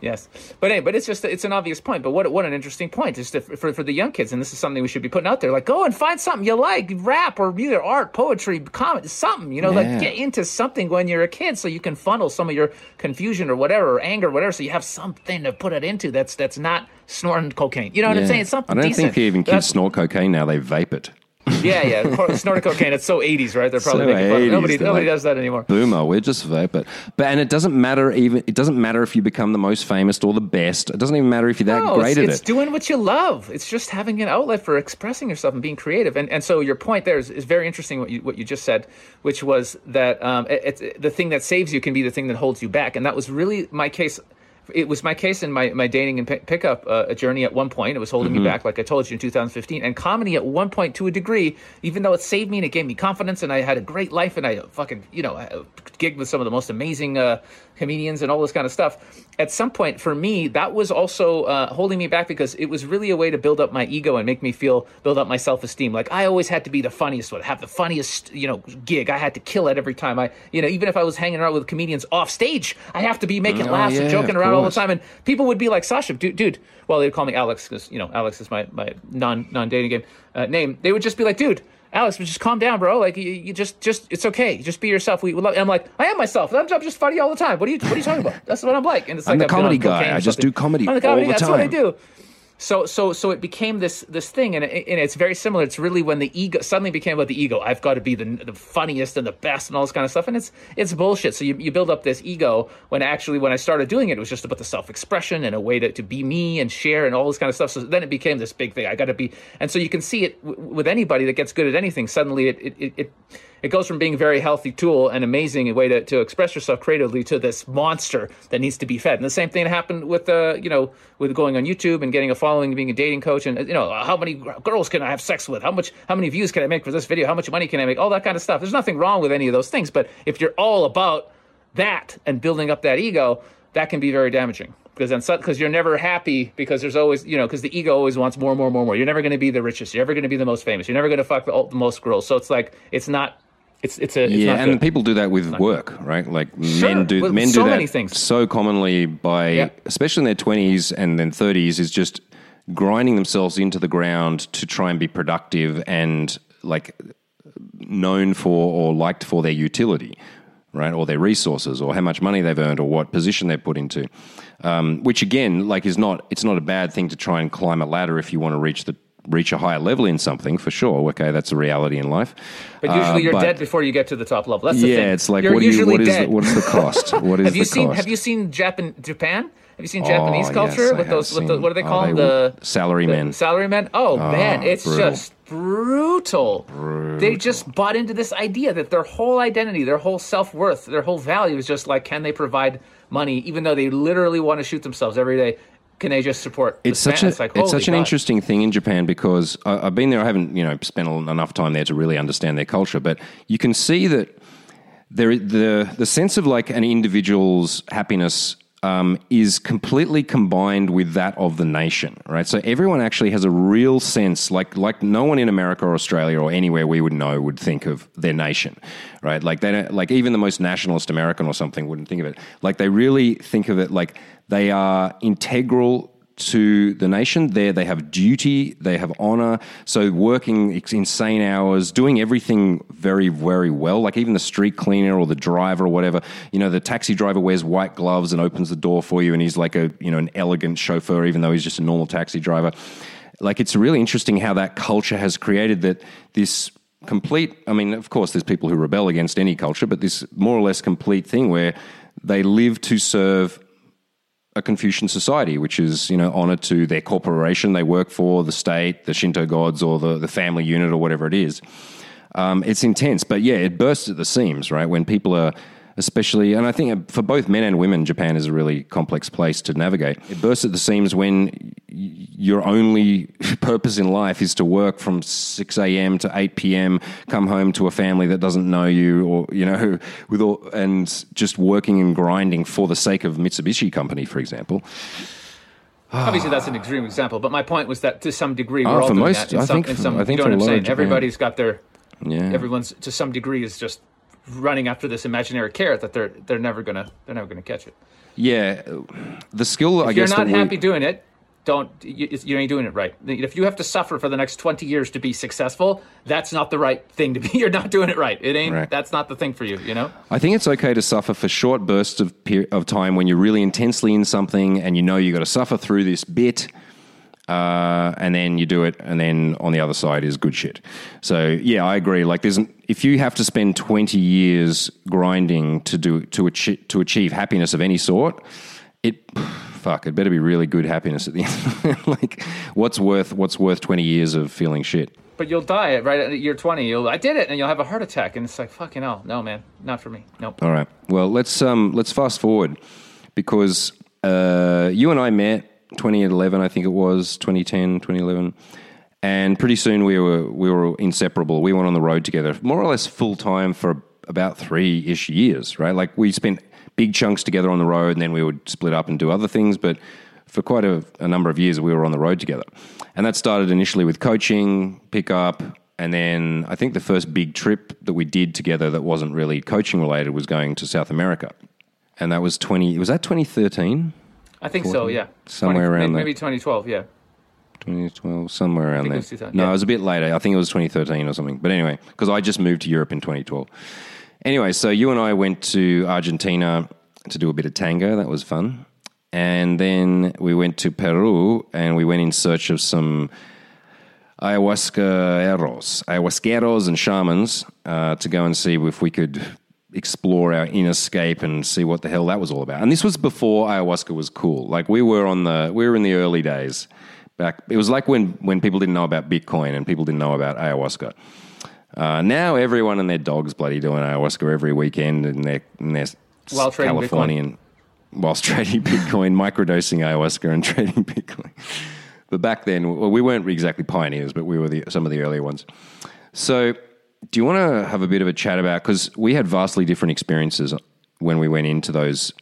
yes, but hey, but it's just it's an obvious point. But what what an interesting point is for for the young kids, and this is something we should be putting out there. Like, go and find something you like, rap or either art, poetry, comedy, something. You know, yeah. like get into something when you're a kid, so you can funnel some of your confusion or whatever, or anger, or whatever, so you have something to put it into. That's that's not snorting cocaine. You know what yeah. I'm saying? It's something. I don't decent. think even kids That's, snort cocaine now; they vape it. yeah, yeah, snorting cocaine. It's so 80s, right? They're probably so making fun. Nobody, nobody like, does that anymore. Boomer, we're just vape it. But and it doesn't matter even. It doesn't matter if you become the most famous or the best. It doesn't even matter if you're that no, great it's, at it's it. It's doing what you love. It's just having an outlet for expressing yourself and being creative. And and so your point there is, is very interesting. What you what you just said, which was that um, it, it's the thing that saves you can be the thing that holds you back. And that was really my case it was my case in my, my dating and pick, pickup uh, journey at one point. It was holding mm-hmm. me back, like I told you in 2015. And comedy at one point, to a degree, even though it saved me and it gave me confidence and I had a great life and I fucking, you know, gigged with some of the most amazing uh, comedians and all this kind of stuff. At some point, for me, that was also uh, holding me back because it was really a way to build up my ego and make me feel, build up my self esteem. Like I always had to be the funniest one, have the funniest, you know, gig. I had to kill it every time. I, you know, even if I was hanging around with comedians off stage, I have to be making oh, laughs yeah, and joking around all the time. And people would be like, Sasha, dude, dude. well, they'd call me Alex because, you know, Alex is my, my non, non dating game uh, name. They would just be like, dude, Alex, but just calm down, bro. Like you, you just, just it's okay. Just be yourself. We, we love. I'm like, I am myself. I'm, I'm, just funny all the time. What are you, what are you talking about? That's what I'm like. And it's I'm like the comedy guy. I just do comedy, I'm the comedy. all the That's time. what I do so so so it became this this thing and, it, and it's very similar. It's really when the ego suddenly became about the ego. I've got to be the, the funniest and the best and all this kind of stuff and it's it's bullshit. So you, you build up this ego when actually when i started doing it it was just about the self-expression and a way to, to be me and share and all this kind of stuff. So then it became this big thing. I got to be and so you can see it w- with anybody that gets good at anything suddenly it it, it it goes from being a very healthy tool and amazing way to, to express yourself creatively to this monster that needs to be fed. And the same thing happened with uh, you know with going on YouTube and getting a following being a dating coach and you know how many girls can I have sex with? How much how many views can I make for this video? How much money can I make? All that kind of stuff. There's nothing wrong with any of those things, but if you're all about that and building up that ego, that can be very damaging because then because you're never happy because there's always you know because the ego always wants more more more more you're never going to be the richest you're never going to be the most famous you're never going to fuck the, the, most girls so it's like it's not it's it's a it's yeah, and people do that with work, good. right? Like sure. men do men so do that things. so commonly by yeah. especially in their twenties and then thirties is just grinding themselves into the ground to try and be productive and like known for or liked for their utility, right? Or their resources, or how much money they've earned, or what position they're put into. Um, which again, like, is not it's not a bad thing to try and climb a ladder if you want to reach the reach a higher level in something for sure. Okay, that's a reality in life. But usually uh, you're but dead before you get to the top level. That's the yeah, thing. it's like you're what, you, what is the, what is the cost? What is have you the seen, cost? Have you seen Japan? Japan? Have you seen Japanese oh, culture yes, with those? With the, what do they call oh, them? The salary men. Salary men. Oh, oh man, it's brutal. just brutal. brutal. They just bought into this idea that their whole identity, their whole self worth, their whole value is just like, can they provide money, even though they literally want to shoot themselves every day can they just support? It's such a, it's, like, it's such an interesting thing in Japan because I, have been there. I haven't you know spent enough time there to really understand their culture, but you can see that there the the sense of like an individual's happiness um, is completely combined with that of the nation, right? So everyone actually has a real sense, like like no one in America or Australia or anywhere we would know would think of their nation, right? Like they don't, like even the most nationalist American or something wouldn't think of it. Like they really think of it like they are integral to the nation. There, they have duty, they have honor. So, working insane hours, doing everything very, very well. Like even the street cleaner or the driver or whatever. You know, the taxi driver wears white gloves and opens the door for you, and he's like a you know an elegant chauffeur, even though he's just a normal taxi driver. Like it's really interesting how that culture has created that this complete. I mean, of course, there's people who rebel against any culture, but this more or less complete thing where they live to serve a Confucian society, which is you know honored to their corporation they work for, the state, the Shinto gods, or the the family unit, or whatever it is. Um, it's intense, but yeah, it bursts at the seams, right? When people are especially, and I think for both men and women, Japan is a really complex place to navigate. It bursts at the seams when your only purpose in life is to work from 6 a.m. to 8 p.m., come home to a family that doesn't know you, or, you know, with all, and just working and grinding for the sake of Mitsubishi Company, for example. Obviously, that's an extreme example, but my point was that to some degree, ah, we're Oh, all for doing most- that. In I some, think in some, I think you know what I'm a lot of saying? Japan- Everybody's got their, Yeah. everyone's to some degree is just running after this imaginary carrot that they're they're never gonna they're never gonna catch it. Yeah, the skill, I If you're guess, not we- happy doing it, don't you, you ain't doing it right. If you have to suffer for the next 20 years to be successful, that's not the right thing to be. You're not doing it right. It ain't. Right. That's not the thing for you. You know. I think it's okay to suffer for short bursts of per- of time when you're really intensely in something and you know you got to suffer through this bit, uh, and then you do it, and then on the other side is good shit. So yeah, I agree. Like, there's an, if you have to spend 20 years grinding to do to achieve to achieve happiness of any sort, it fuck it better be really good happiness at the end. like, what's worth what's worth 20 years of feeling shit? But you'll die right at year 20. You'll I did it, and you'll have a heart attack, and it's like fucking hell. No, man, not for me. Nope. All right. Well, let's um, let's fast forward because uh, you and I met 2011, I think it was 2010, 2011, and pretty soon we were we were inseparable. We went on the road together, more or less full time for about three ish years. Right, like we spent big chunks together on the road, and then we would split up and do other things, but. For quite a, a number of years, we were on the road together. And that started initially with coaching, pickup, and then I think the first big trip that we did together that wasn't really coaching related was going to South America. And that was 20, was that 2013? I think so. Yeah. Somewhere 20 around maybe, maybe 2012. Yeah. 2012, somewhere around it there. no, yeah. it was a bit later. I think it was 2013 or something. But anyway, because I just moved to Europe in 2012. Anyway, so you and I went to Argentina to do a bit of tango. That was fun. And then we went to Peru and we went in search of some ayahuascaeros, ayahuasqueros and shamans uh, to go and see if we could explore our inner scape and see what the hell that was all about. And this was before ayahuasca was cool. Like we were on the we were in the early days. Back it was like when when people didn't know about Bitcoin and people didn't know about ayahuasca. Uh, now everyone and their dogs bloody doing ayahuasca every weekend in their in their While Californian whilst trading Bitcoin, microdosing ayahuasca and trading Bitcoin. But back then, well, we weren't exactly pioneers, but we were the, some of the early ones. So, do you want to have a bit of a chat about because we had vastly different experiences when we went into those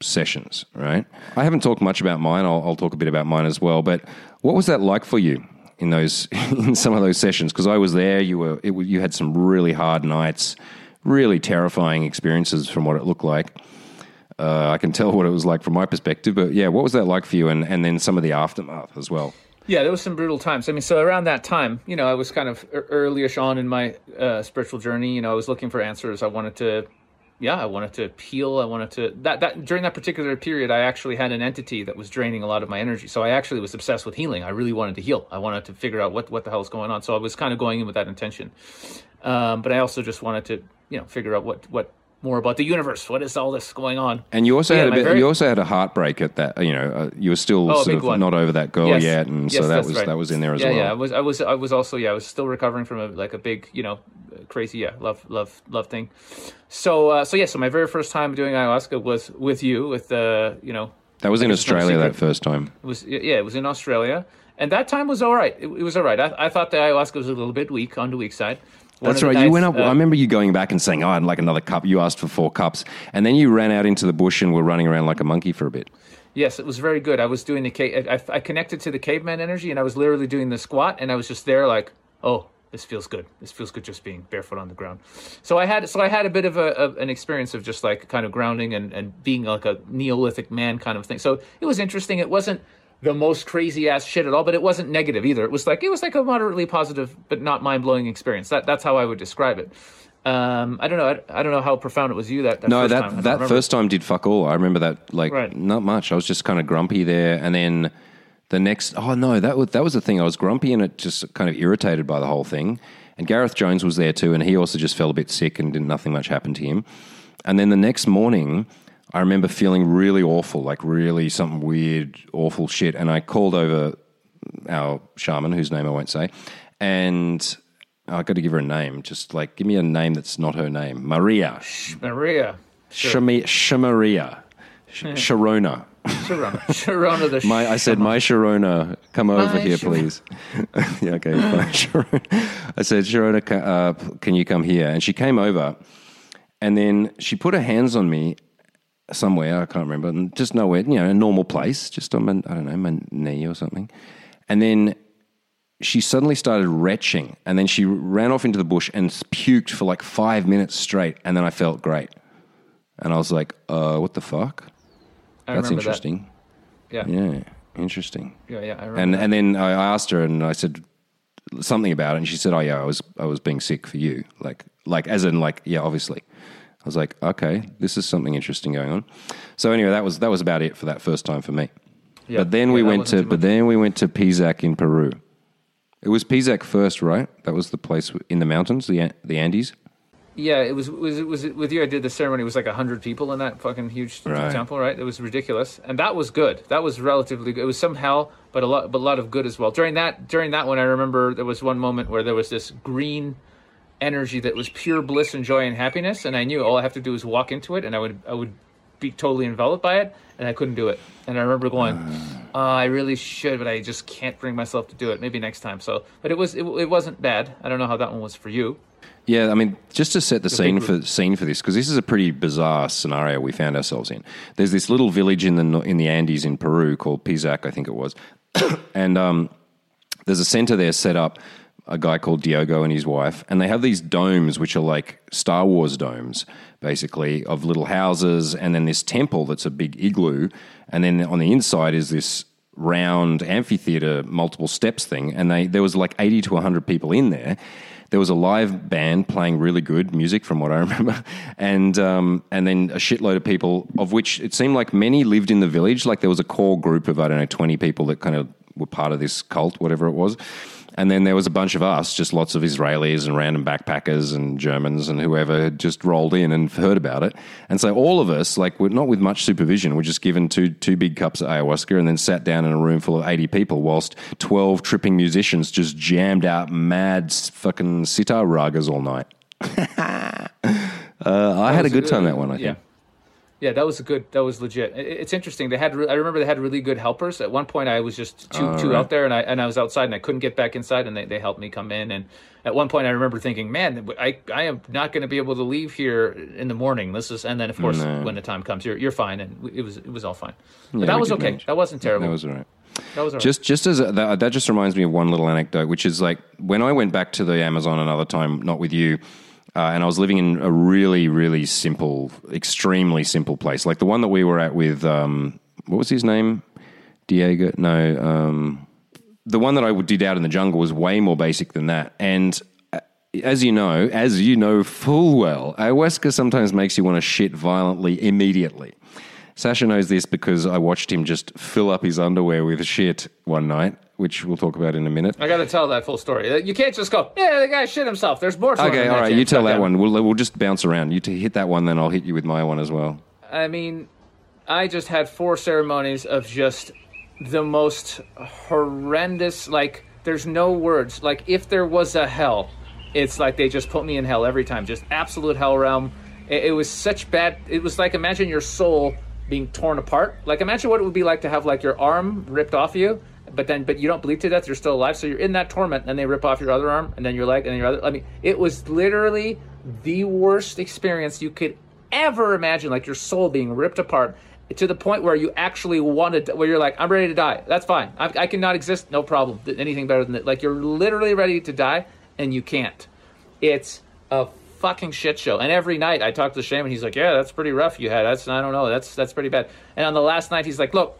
sessions, right? I haven't talked much about mine. I'll, I'll talk a bit about mine as well. But what was that like for you in those in some of those sessions? Because I was there. You were it, you had some really hard nights, really terrifying experiences from what it looked like. Uh, I can tell what it was like from my perspective, but yeah, what was that like for you? And and then some of the aftermath as well. Yeah, there was some brutal times. I mean, so around that time, you know, I was kind of ear- earlyish on in my uh, spiritual journey. You know, I was looking for answers. I wanted to, yeah, I wanted to heal. I wanted to that that during that particular period, I actually had an entity that was draining a lot of my energy. So I actually was obsessed with healing. I really wanted to heal. I wanted to figure out what what the hell is going on. So I was kind of going in with that intention. Um, but I also just wanted to, you know, figure out what what more about the universe. What is all this going on? And you also had a bit. very- you also had a heartbreak at that. You know, uh, you were still Oh, sort of one. not over that girl Yes. yet, and Yes, so that was right. that was in there as yeah, well. Yeah, I was, I was, I was also, yeah, I was still recovering from a like a big, you know, crazy, yeah, love, love, love thing. So, uh, so yeah, so my very first time doing ayahuasca was with you, with uh, you know, that was in Australia that first time. it was yeah, it was in Australia, and that time was all right. It, it was all right. I, I thought the ayahuasca was a little bit weak on the weak side. One That's right. you went up. uh, I remember you going back and saying, "Oh, I'd like another cup." You asked for four cups, and then you ran out into the bush and were running around like a monkey for a bit. Yes, it was very good. I was doing the cave. I, I connected to the caveman energy, and I was literally doing the squat, and I was just there, like, oh, this feels good. This feels good, just being barefoot on the ground. So I had, so I had a bit of a, of an experience of just like kind of grounding and and being like a Neolithic man kind of thing. So it was interesting. It wasn't the most crazy ass shit at all, but it wasn't negative either. It was like it was like a moderately positive, but not mind blowing experience. That that's how I would describe it. Um, I don't know. I, I don't know how profound it was you that, that No, first that time. That first time did fuck all. I remember that like Right. not much. I was just kind of grumpy there, and then the next. Oh no, that was that was the thing. I was grumpy and it just kind of irritated by the whole thing. And Gareth Jones was there too, and he also just felt a bit sick and didn't nothing much happened to him. And then the next morning, I remember feeling really awful, like really something weird, awful shit. And I called over our shaman, whose name I won't say, and I got to give her a name. Just like give me a name that's not her name, Maria, Maria. Shami- Shamaria, Sh- Sharona. Sharona. Sharona the My, I said, my Sharona, come over My here, Shar- please. yeah, okay, Sharona. I said, Sharona, uh, can you come here? And she came over, and then she put her hands on me somewhere, I can't remember, and just nowhere, you know, a normal place, just on my, I don't know, my knee or something. And then she suddenly started retching, and then she ran off into the bush and puked for like five minutes straight, and then I felt great. And I was like, uh, what the fuck? I That's remember that. interesting. Yeah. Yeah, interesting. Yeah, yeah, I remember. And that. and then I asked her, and I said something about it, and she said, "Oh yeah, I was I was being sick for you, like like as in like yeah, obviously." I was like, okay, this is something interesting going on. So anyway, that was that was about it for that first time for me. Yeah. But then Yeah, we went to but then we went to Pisac in Peru. It was Pisac first, right? That was the place in the mountains, the the Andes. Yeah, it was was it was it with you. I did the ceremony. It was like hundred people in that fucking huge Right. temple, right? It was ridiculous, and that was good. That was relatively good. It was some hell, but a lot, but a lot of good as well. During that during that one, I remember there was one moment where there was this green energy that was pure bliss and joy and happiness, and I knew all I have to do is walk into it, and I would I would be totally enveloped by it, and I couldn't do it. And I remember going, uh, I really should, but I just can't bring myself to do it. Maybe next time. So, but it was it, it wasn't bad. I don't know how that one was for you. Yeah, I mean, just to set the scene for scene for this, because this is a pretty bizarre scenario we found ourselves in. There's this little village in the in the Andes in Peru called Pisac, I think it was, and um, there's a center there set up. A guy called Diogo and his wife, and they have these domes, which are like Star Wars domes, basically, of little houses, and then this temple that's a big igloo, and then on the inside is this round amphitheater, multiple steps thing, and they there was like eighty to hundred people in there. There was a live band playing really good music, from what I remember, and um, and then a shitload of people, of which it seemed like many lived in the village. Like there was a core group of I don't know twenty people that kind of were part of this cult, whatever it was. And then there was a bunch of us, just lots of Israelis and random backpackers and Germans and whoever had just rolled in and heard about it. And so all of us, like, we're not with much supervision, we're just given two two big cups of ayahuasca and then sat down in a room full of eighty people, whilst twelve tripping musicians just jammed out mad fucking sitar ragas all night. uh, I had a good time that one. I yeah. think. Yeah, that was a good. That was legit. It- It's interesting. They had. re- I remember they had really good helpers. At one point, I was just too too right. out there, and I and I was outside, and I couldn't get back inside, and they, they helped me come in. And at one point, I remember thinking, "Man, I I am not going to be able to leave here in the morning." This is, and then of course, No. when the time comes, you're you're fine, and it was it was all fine. But Yeah, that was okay. manage. That wasn't terrible. That was all right. that was all right. Just, just as a, that, that just reminds me of one little anecdote, which is like when I went back to the Amazon another time, not with you, uh, and I was living in a really, really simple, extremely simple place, like the one that we were at with, um, what was his name? Diego? No, um, the one that I did out in the jungle was way more basic than that, and. uh, As you know, as you know full well, ayahuasca sometimes makes you want to shit violently immediately. Sasha knows this because I watched him just fill up his underwear with shit one night, which we'll talk about in a minute. I got to tell that full story. Uh, you can't just go, "Yeah, the guy shit himself." There's more to Okay, all right, you tell that one. We'll, we'll just bounce around. You t- hit that one, then I'll hit you with my one as well. I mean, I just had four ceremonies of just the most horrendous. Like, there's no words. Like, if there was a hell, it's like they just put me in hell every time. Just absolute hell realm. It, it was such bad. It was like imagine your soul being torn apart. Like, imagine what it would be like to have like your arm ripped off you. But then, but you don't bleed to death. You're still alive, so you're in that torment, and they rip off your other arm, and then your leg, and then your other. I mean, it was literally the worst experience you could ever imagine like your soul being ripped apart to the point where you actually wanted to, where you're like i'm ready to die. That's fine. I, I cannot exist. No problem. Anything better than that. Like you're literally ready to die and you can't. It's a fucking shit show. And every night i talk to shaman he's like yeah that's pretty rough you had. That's i don't know. That's that's pretty bad. And on the last night he's like look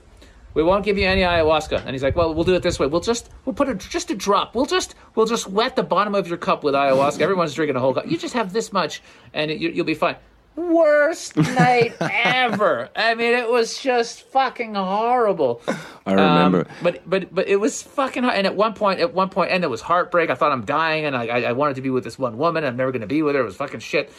we won't give you any ayahuasca and he's like well we'll do it this way we'll just we'll put a, just a drop we'll just we'll just wet the bottom of your cup with ayahuasca everyone's drinking a whole cup you just have this much and it, you, you'll be fine worst night ever. I mean, it was just fucking horrible. I remember. Um, but but but it was fucking hard. And at one point, at one point, and it was heartbreak. I thought I'm dying, and I I I wanted to be with this one woman. I'm never going to be with her. It was fucking shit.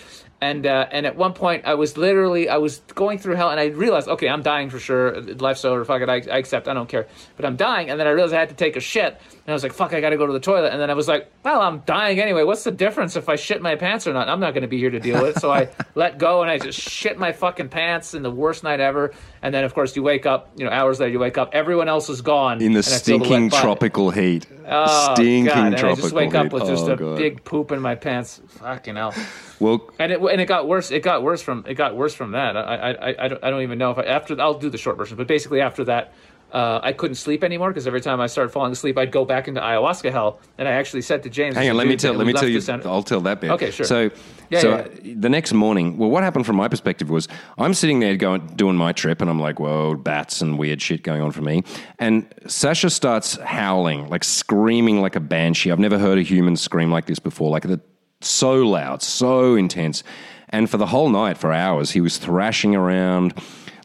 And uh, and at one point, I was literally I was going through hell, and I realized, okay, I'm dying for sure. Life's over. Fuck it. I, I accept. I don't care. But I'm dying, and then I realized I had to take a shit, and I was like, fuck, I got to go to the toilet. And then I was like, well, I'm dying anyway. What's the difference if I shit my pants or not? I'm not going to be here to deal with it. So I let go, and I just shit my fucking pants in the worst night ever. And then, of course, you wake up. You know, hours later, you wake up. Everyone else is gone in the and I feel stinking body. tropical heat. Oh, stinking God. And tropical I just wake heat. up with just oh, a God. big poop in my pants. Fucking hell. Well, And it and it got worse. It got worse from it got worse from that. I I I, I don't I don't even know if I, after I'll do the short version, but basically after that. Uh, I couldn't sleep anymore because every time I started falling asleep, I'd go back into ayahuasca hell. And I actually said to James, Hang on, let me tell. Let me tell you. I'll tell that bit. Okay, sure. So, Yeah, so yeah, the next morning, well, what happened from my perspective was I'm sitting there going doing my trip, and I'm like, whoa, bats and weird shit going on for me. And Sasha starts howling, like screaming like a banshee. I've never heard a human scream like this before. Like the so loud, so intense. And for the whole night, for hours, he was thrashing around,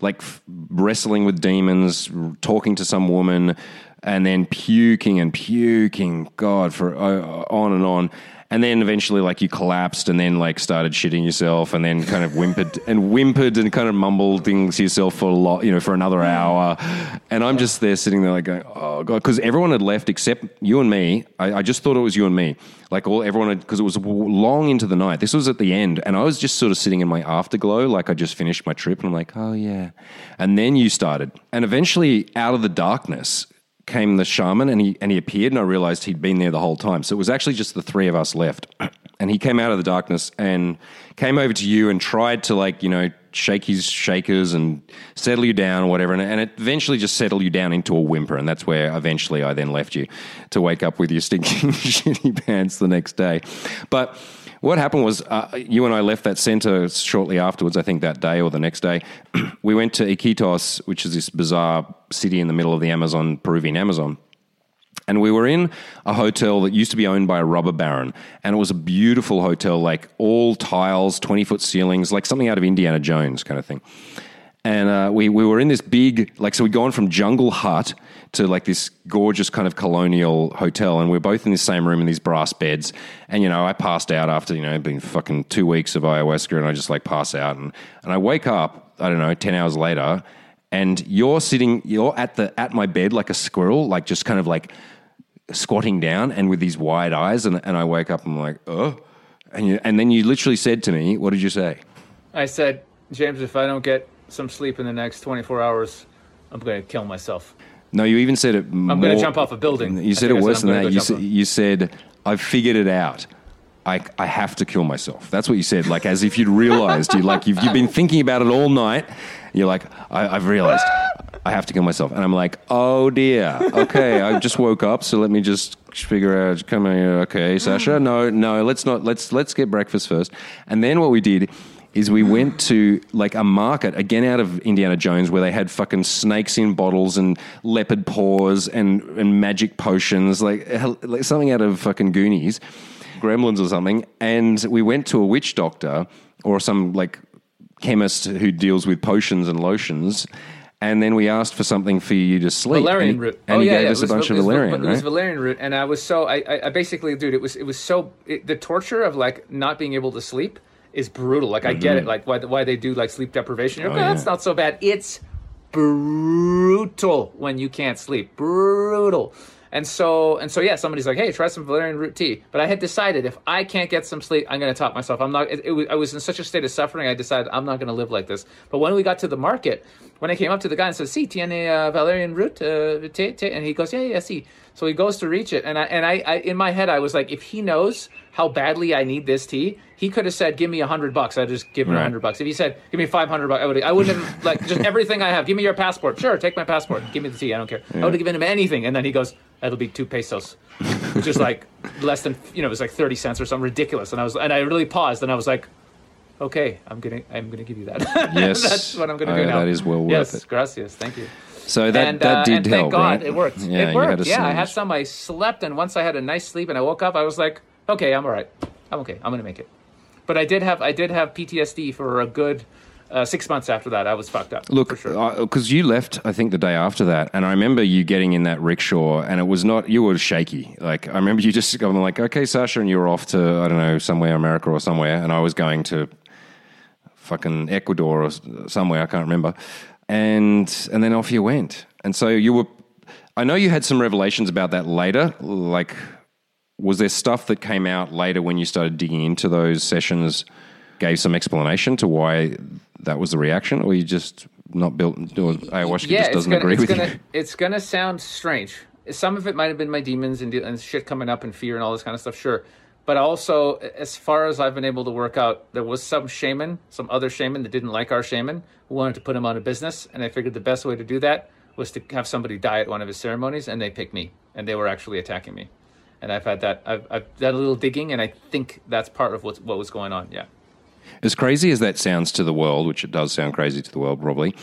like f- wrestling with demons, r- talking to some woman, and then puking and puking. God, for uh, on and on. And then eventually, like you collapsed, and then like started shitting yourself, and then kind of whimpered and whimpered and kind of mumbled things to yourself for a lot, you know, for another hour. And I'm just there sitting there, like going, "Oh god," because everyone had left except you and me. I, I just thought it was you and me. Like all everyone, because it was long into the night. This was at the end, and I was just sort of sitting in my afterglow, like I just finished my trip, and I'm like, "Oh yeah." And then you started, and eventually, out of the darkness came the shaman and he and he appeared and I realized he'd been there the whole time. So it was actually just the three of us left. And he came out of the darkness and came over to you and tried to like, you know, shake his shakers and settle you down or whatever. And, and it eventually just settled you down into a whimper. And that's where eventually I then left you to wake up with your stinking shitty pants the next day. But what happened was uh, you and I left that center shortly afterwards, I think that day or the next day. we went to Iquitos, which is this bizarre city in the middle of the Amazon, Peruvian Amazon. And we were in a hotel that used to be owned by a rubber baron. And it was a beautiful hotel, like all tiles, 20 foot ceilings, like something out of Indiana Jones kind of thing. And uh, we, we were in this big, like, so we'd gone from jungle hut to like this gorgeous kind of colonial hotel. And we are both in the same room in these brass beds. And, you know, I passed out after, you know, being fucking two weeks of ayahuasca and I just like pass out. And, and I wake up, I don't know, 10 hours later. And you're sitting, you're at the at my bed like a squirrel, like just kind of like squatting down and with these wide eyes. And, and I wake up, and I'm like, oh. And, you, and then you literally said to me, what did you say? I said, James, if I don't get some sleep in the next 24 hours, I'm going to kill myself. No, you even said it. I'm going to jump off a building. You said it worse I'm than that. You said, you said, I've figured it out. I, I have to kill myself. That's what you said, like as if you'd realized. You like you've, you've been thinking about it all night. You're like, I, I've realized I have to kill myself, and I'm like, oh dear. Okay, I just woke up, so let me just figure out. Come here, okay, Sasha. No, no, let's not. Let's let's get breakfast first, and then what we did is we went to like a market again out of Indiana Jones where they had fucking snakes in bottles and leopard paws and and magic potions like, like something out of fucking Goonies, Gremlins or something. And we went to a witch doctor or some like chemist who deals with potions and lotions. And then we asked for something for you to sleep. Valerian and, root. And oh he yeah, gave yeah, us was, a bunch of was- valerian, It was valerian root, and I was so I, I, I basically, dude, it was it was so it, the torture of like not being able to sleep is brutal. Like I get it, like why why they do like sleep deprivation. You're like, Mm-hmm. Oh, "Oh, that's not so bad. It's brutal when you can't sleep. Brutal. And so and so yeah, somebody's like, "Hey, try some valerian root tea." But I had decided if I can't get some sleep, I'm going to top myself. I'm not. It, it was, I was in such a state of suffering. I decided I'm not going to live like this. But when we got to the market, when I came up to the guy and said, "See, tiene uh, valerian root uh, tea, tea," and he goes, "Yeah, yeah, see." So he goes to reach it, and I and I, I in my head I was like, if he knows how badly I need this tea, he could have said, "Give me a hundred bucks." I'd just give him a Right. hundred bucks. If he said, "Give me five hundred bucks," I would I wouldn't have like just everything I have. Give me your passport. Sure, take my passport. Give me the tea. I don't care. I would have given him anything. And then he goes, "That'll be two pesos," which is like less than you know, it was like thirty cents or something ridiculous. And I was and I really paused and I was like. Okay, I'm gonna I'm gonna give you that. Yes. that's what I'm gonna Oh, do yeah, now. that is well worth yes, it. gracias, thank you so that, and, that uh, did and help, thank God right? it worked. Yeah, it worked. Yeah, I had some. I slept, and once I had a nice sleep and I woke up, I was like, okay, I'm all right. I'm okay. I'm gonna make it. But I did have I did have PTSD for a good uh, six months after that. I was fucked up. Look, for sure. because you left, I think the day after that, and I remember you getting in that rickshaw, and it was not you were shaky. Like I remember you just going like, "Okay, Sasha," and you were off to I don't know somewhere, America or somewhere, and I was going to fucking Ecuador or somewhere, I can't remember, and and then off you went, and so you were. I know you had some revelations about that later, like. Was there stuff that came out later when you started digging into those sessions? Gave some explanation to why that was the reaction, or you just not built? Or ayahuasca yeah, just doesn't gonna, agree with gonna, you. It's gonna sound strange. Some of it might have been my demons and, and shit coming up and fear and all this kind of stuff, sure. But also, as far as I've been able to work out, there was some shaman, some other shaman that didn't like our shaman, who wanted to put him out of business. And I figured the best way to do that was to have somebody die at one of his ceremonies, and they picked me, and they were actually attacking me. And I've had that. I've, I've done a little digging, and I think that's part of what's, what was going on. Yeah. As crazy as that sounds to the world, which it does sound crazy to the world, probably,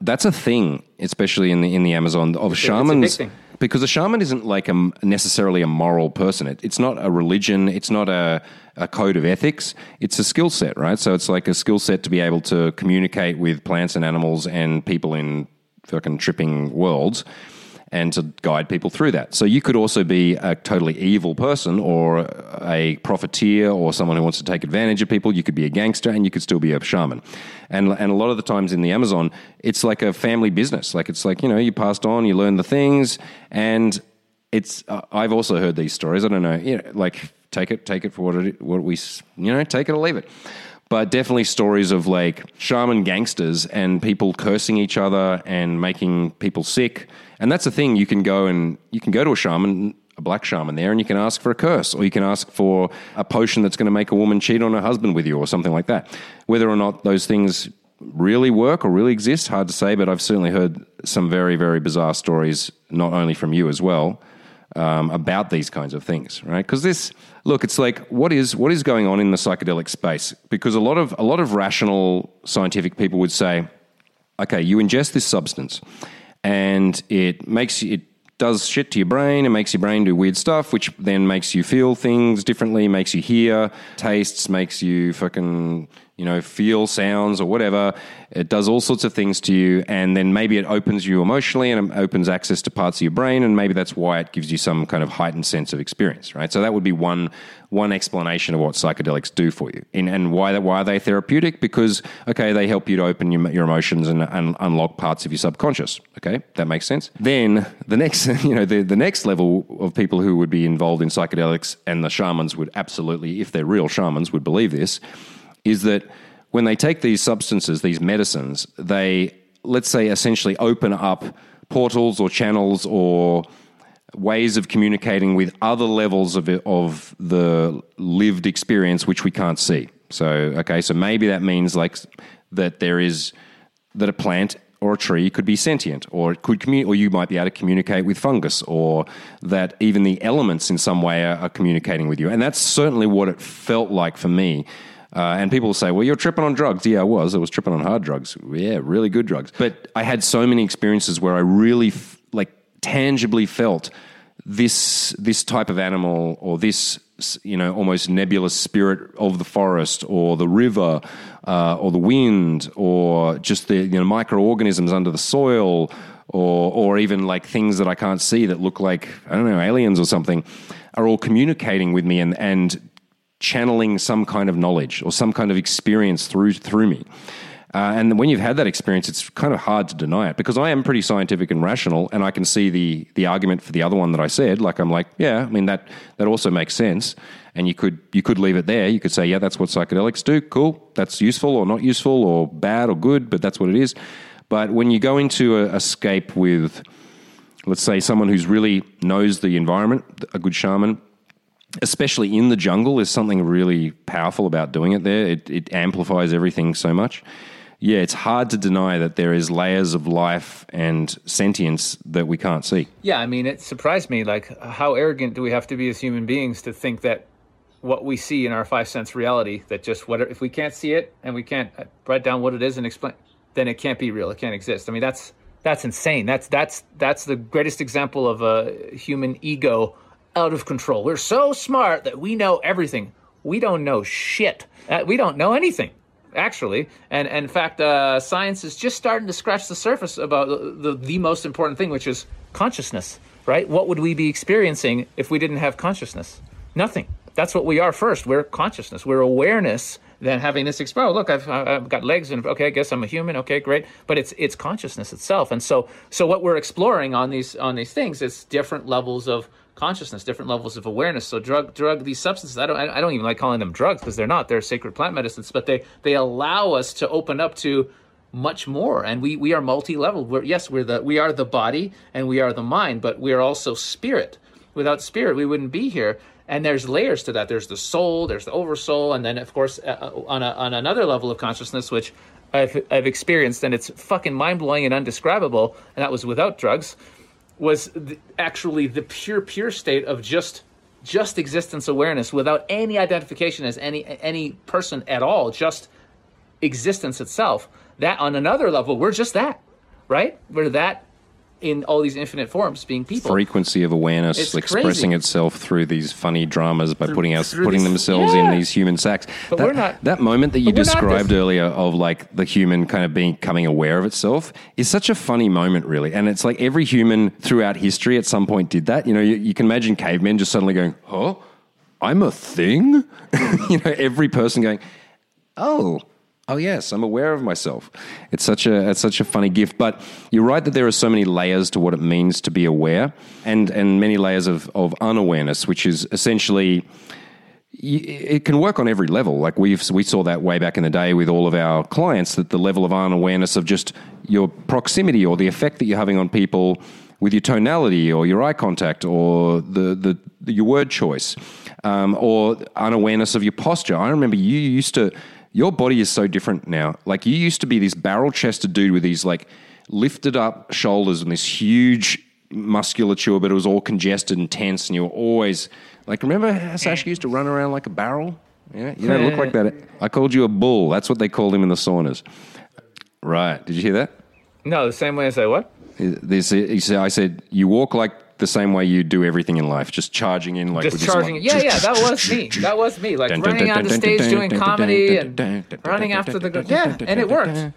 that's a thing, especially in the in the Amazon of a- it's a shamans. thing. Because a shaman isn't like a, necessarily a moral person. It, it's not a religion. It's not a, a code of ethics. It's a skill set, right? So it's like a skill set to be able to communicate with plants and animals and people in fucking tripping worlds and to guide people through that. So you could also be a totally evil person or a profiteer or someone who wants to take advantage of people. You could be a gangster and you could still be a shaman. And and a lot of the times in the Amazon, it's like a family business. Like it's like, you know, you passed on, you learn the things and it's uh, I've also heard these stories. I don't know, you know, like take it take it for what it what we you know, take it or leave it but definitely stories of like shaman gangsters and people cursing each other and making people sick. And that's the thing. You can go and you can go to a shaman, a black shaman there, and you can ask for a curse, or you can ask for a potion that's going to make a woman cheat on her husband with you, or something like that. Whether or not those things really work or really exist, hard to say. But I've certainly heard some very, very bizarre stories, not only from you as well, um, about these kinds of things, right? Because this, look, it's like what is what is going on in the psychedelic space? Because a lot of a lot of rational scientific people would say, okay, you ingest this substance, and it makes it does shit to your brain. It makes your brain do weird stuff, which then makes you feel things differently, makes you hear tastes, makes you fucking you know feel sounds or whatever. It does all sorts of things to you, and then maybe it opens you emotionally and it opens access to parts of your brain, and maybe that's why it gives you some kind of heightened sense of experience, right? So that would be one one explanation of what psychedelics do for you, and, and why why are they therapeutic? Because okay, they help you to open your, your emotions and, and unlock parts of your subconscious. Okay, that makes sense. Then the next, you know, the, the next level of people who would be involved in psychedelics, and the shamans would absolutely, if they're real shamans, would believe this, is that when they take these substances, these medicines, they let's say essentially open up portals or channels or ways of communicating with other levels of, of the lived experience which we can't see. So, okay, so maybe that means like that there is that a plant or a tree could be sentient, or it could commu- or you might be able to communicate with fungus, or that even the elements in some way are, are communicating with you. And that's certainly what it felt like for me. Uh, and people will say, "Well, you're tripping on drugs." Yeah, I was. I was tripping on hard drugs. Yeah, really good drugs. But I had so many experiences where I really f- like tangibly felt this this type of animal or this you know almost nebulous spirit of the forest or the river uh, or the wind or just the you know microorganisms under the soil or or even like things that I can't see that look like I don't know aliens or something are all communicating with me and and channeling some kind of knowledge or some kind of experience through through me. Uh, and when you've had that experience, it's kind of hard to deny it because I am pretty scientific and rational, and I can see the the argument for the other one that I said. Like I'm like, yeah, I mean that that also makes sense. And you could you could leave it there. You could say, yeah, that's what psychedelics do. Cool, that's useful or not useful or bad or good, but that's what it is. But when you go into a escape with, let's say, someone who's really knows the environment, a good shaman, especially in the jungle, there's something really powerful about doing it there. It, it amplifies everything so much. Yeah, it's hard to deny that there is layers of life and sentience that we can't see. Yeah, I mean, it surprised me. Like, how arrogant do we have to be as human beings to think that what we see in our five sense reality, that just whatever, if we can't see it and we can't uh, write down what it is and explain, then it can't be real. It can't exist. I mean, that's that's insane. That's that's that's the greatest example of a human ego out of control. We're so smart that we know everything. we don't know shit. Uh, we don't know anything actually. And, and in fact, uh, science is just starting to scratch the surface about the, the, the most important thing, which is consciousness, right? What would we be experiencing if we didn't have consciousness? Nothing. That's what we are first. We're consciousness. We're awareness. Then having this exposure. Oh, look, I've, I've got legs, and okay, I guess I'm a human. Okay, great. But it's it's consciousness itself. And so so what we're exploring on these on these things is different levels of consciousness, different levels of awareness. So drug, drug, these substances. I don't, I don't even like calling them drugs because they're not. They're sacred plant medicines, but they they allow us to open up to much more. And we we are multi-level. We're, yes, we're the we are the body and we are the mind, but we are also spirit. Without spirit, we wouldn't be here. And there's layers to that. There's the soul, there's the oversoul, and then of course uh, uh on a, on another level of consciousness, which I've, I've experienced, and it's fucking mind blowing and undescribable. And that was without drugs was actually the pure pure state of just just existence awareness without any identification as any any person at all just existence itself. That on another level we're just that right? We're that in all these infinite forms being people. Frequency of awareness It's expressing crazy. itself through these funny dramas by putting us putting these- themselves yeah. in these human sacks. But that, we're not- that moment that you but we're not described earlier of like the human kind of being becoming aware of itself is such a funny moment, really. And it's like every human throughout history at some point did that. You know, you, you can imagine cavemen just suddenly going, "Huh, I'm a thing." you know, every person going, "Oh." Oh yes, I'm aware of myself. It's such a it's such a funny gift, but you're right that there are so many layers to what it means to be aware, and and many layers of of unawareness, which is essentially it can work on every level. Like we've we saw that way back in the day with all of our clients that the level of unawareness of just your proximity or the effect that you're having on people with your tonality or your eye contact or the the, the your word choice um, or unawareness of your posture. I remember you used to. Your body is so different now. Like you used to be this barrel chested dude with these like lifted up shoulders and this huge musculature, but it was all congested and tense, and you were always like, remember how Sasha used to run around like a barrel? Yeah, you don't look like that. I called you a bull. That's what they called him in the saunas. Right? Did you hear that? No, the same way as I what? This, he said, I said you walk like the same way you do everything in life, just charging in like Just charging. like, Yeah, yeah, that was me. That was me. Like running on the stage doing comedy and running after the yeah, and it worked.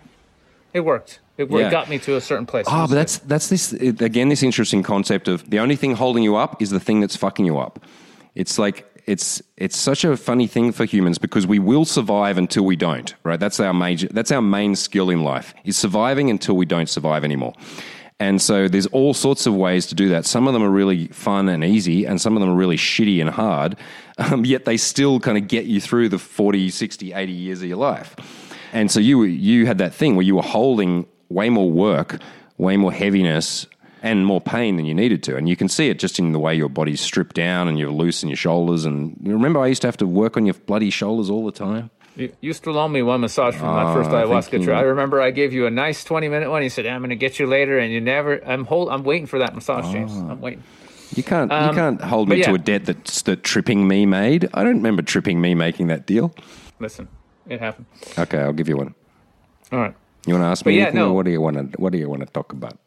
It worked. It, Yeah. it got me to a certain place. Oh, but that's that's this it- again. This interesting concept of the only thing holding you up is the thing that's fucking you up. It's like it's it's such a funny thing for humans because we will survive until we don't. Right? That's our major. That's our main skill in life is surviving until we don't survive anymore. And so there's all sorts of ways to do that. Some of them are really fun and easy, and some of them are really shitty and hard, um, yet they still kind of get you through the 40, 60, 80 years of your life. And so you you had that thing where you were holding way more work, way more heaviness, and more pain than you needed to. And you can see it just in the way your body's stripped down and you're loose in your shoulders. And remember, I used to have to work on your bloody shoulders all the time. You used to loan me one massage from my first Oh, ayahuasca trip. I remember I gave you a nice twenty minute one. You said, "I'm going to get you later," and you never. I'm hold. I'm waiting for that massage, James. I'm waiting. You can't you Um, can't hold me to a debt that that tripping me made. I don't remember tripping me making that deal. Listen, it happened. Okay, I'll give you one. All right. You want to ask But me yeah, anything, no. or what do you want to what do you want to talk about?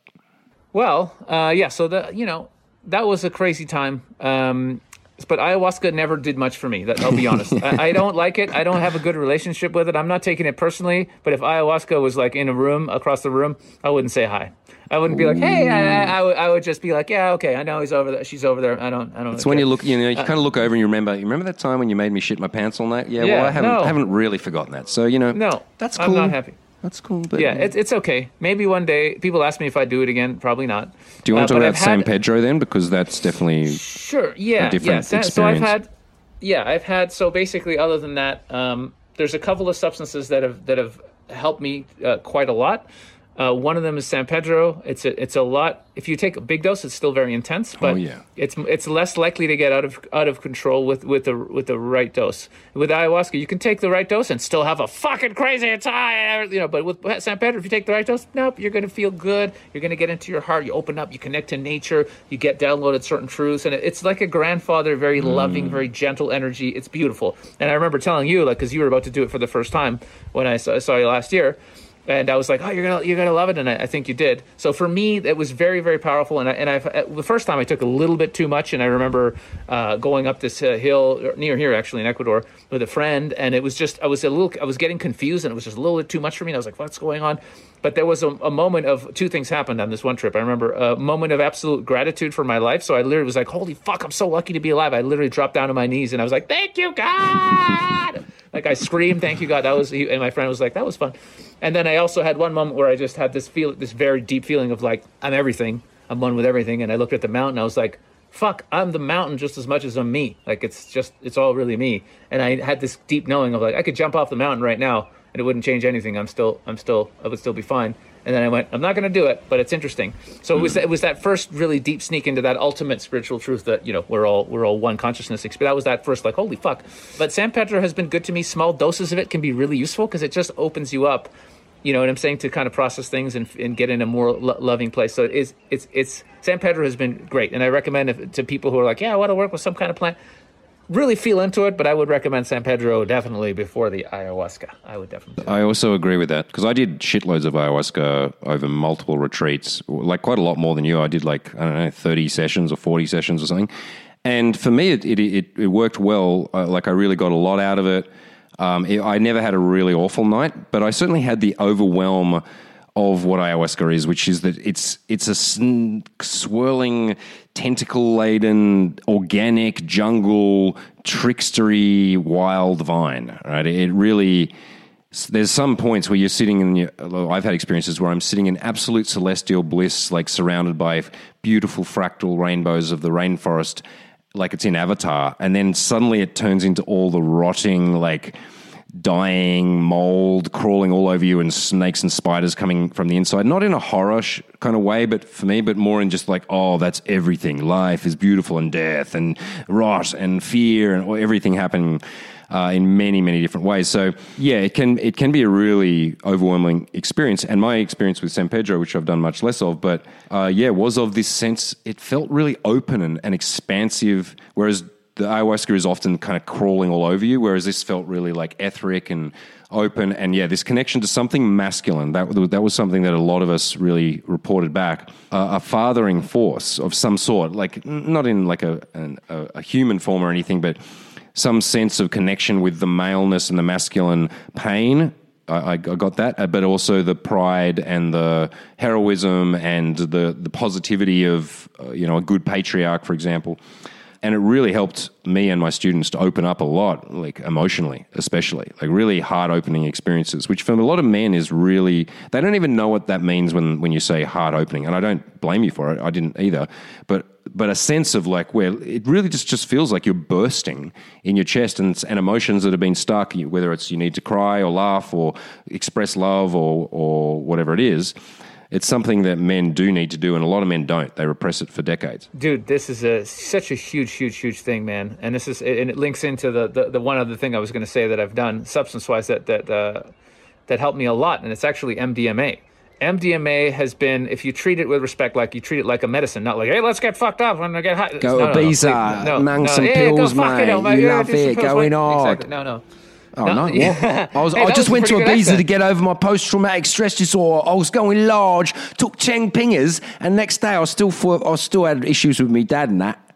Well, uh, yeah. So the you know that was a crazy time. Um, but ayahuasca never did much for me. That, I'll be honest. I, I don't like it. I don't have a good relationship with it. I'm not taking it personally. But if ayahuasca was like in a room across the room, I wouldn't say hi. I wouldn't be like, "Hey," I, I, I, would, just be like, "Yeah, okay, I know he's over there. She's over there. I don't, I don't." It's when you look, you know, you uh, kind of look over and you remember. You remember that time when you made me shit my pants all night? Yeah, well, Yeah, I haven't, no. haven't really forgotten that. So you know, No, that's cool. I'm not happy. That's cool. But Yeah, it's it's okay. Maybe one day. People ask me if I do it again. Probably not. do you want Uh, to talk about I've San had- Pedro then? Because that's definitely Sure. Yeah. different yeah. So- So I've experience. had, yeah, I've had. So basically, other than that, um, there's a couple of substances that have that have helped me uh, quite a lot. Uh, one of them is San Pedro. It's a it's a lot. If you take a big dose, it's still very intense, but Oh, yeah. it's it's less likely to get out of out of control with with the with the right dose. With ayahuasca, you can take the right dose and still have a fucking crazy time, you know. But with San Pedro, if you take the right dose, nope, you're going to feel good. You're going to get into your heart. You open up. You connect to nature. You get downloaded certain truths, and it, it's like a grandfather, very loving, very gentle energy. It's beautiful. And I remember telling you, like, because you were about to do it for the first time when I saw, saw you last year. And I was like, "Oh, you're gonna you're gonna love it," and I, I think you did. So for me, it was very very powerful. And I, and I the first time I took a little bit too much, and I remember uh, going up this uh, hill near here actually in Ecuador with a friend, and it was just I was a little I was getting confused, and it was just a little bit too much for me. And I was like, "What's going on?" But there was a, a moment of two things happened on this one trip. I remember a moment of absolute gratitude for my life. So I literally was like, "Holy fuck, I'm so lucky to be alive!" I literally dropped down on my knees, and I was like, "Thank you, God!" Like I screamed, "Thank you, God!" That was, and my friend was like, "That was fun." And then I also had one moment where I just had this feel, this very deep feeling of like I'm everything, I'm one with everything. And I looked at the mountain, I was like, "Fuck, I'm the mountain just as much as I'm me. Like it's just, it's all really me." And I had this deep knowing of like I could jump off the mountain right now and it wouldn't change anything. I'm still, I'm still, I would still be fine. And then I went, I'm not going to do it, but it's interesting. So it was, hmm. it was that first really deep sneak into that ultimate spiritual truth that you know we're all we're all one consciousness. But that was that first like holy fuck. But San Pedro has been good to me. Small doses of it can be really useful because it just opens you up you know what I'm saying, to kind of process things and, and get in a more lo- loving place. So it's, it's, it's, San Pedro has been great. And I recommend it to people who are like, yeah, I want to work with some kind of plant. Really feel into it, but I would recommend San Pedro definitely before the ayahuasca. I would definitely. I also agree with that because I did shitloads of ayahuasca over multiple retreats, like quite a lot more than you. I did like, I don't know, 30 sessions or 40 sessions or something. And for me, it, it, it, it worked well. Uh, like I really got a lot out of it. Um, it, I never had a really awful night, but I certainly had the overwhelm of what ayahuasca is, which is that it's it's a sn- swirling, tentacle laden, organic jungle, trickstery, wild vine. Right? It really. There's some points where you're sitting in. Your, I've had experiences where I'm sitting in absolute celestial bliss, like surrounded by beautiful fractal rainbows of the rainforest, like it's in Avatar, and then suddenly it turns into all the rotting, like dying mold crawling all over you and snakes and spiders coming from the inside. Not in a horror sh- kind of way, but for me, but more in just like, oh, that's everything. Life is beautiful and death and rot and fear and everything happening. Uh, in many many different ways. So yeah, it can it can be a really overwhelming experience. And my experience with San Pedro, which I've done much less of, but uh, yeah, was of this sense. It felt really open and, and expansive, whereas the ayahuasca is often kind of crawling all over you, whereas this felt really like etheric and open. And yeah, this connection to something masculine that that was something that a lot of us really reported back. Uh, a fathering force of some sort, like not in like a, an, a, a human form or anything, but some sense of connection with the maleness and the masculine pain I, I, got that, uh, but also the pride and the heroism and the the positivity of uh, you know a good patriarch, for example and it really helped me and my students to open up a lot like emotionally especially like really heart opening experiences which for a lot of men is really they don't even know what that means when when you say heart opening and i don't blame you for it i didn't either. But but a sense of like where it really just just feels like you're bursting in your chest and and emotions that have been stuck whether it's you need to cry or laugh or express love or or whatever it is it's something that men do need to do, and a lot of men don't. They repress it for decades. Dude, this is a such a huge, huge, huge thing, man. And this is and it links into the the, the one other thing I was going to say that I've done substance wise that that uh, that helped me a lot, and it's actually MDMA. MDMA has been, if you treat it with respect, like you treat it like a medicine, not like, hey, let's get fucked up and get high. Go no, Ibiza, no, no, no, some yeah, pills, mate. It, mate. You love it, going hard. Exactly. No, no. Oh no! Yeah. I was. hey, I just went to Ibiza to get over my post-traumatic stress disorder. I was going large, took ten pingers, and next day I still thought, I still had issues with me dad and that.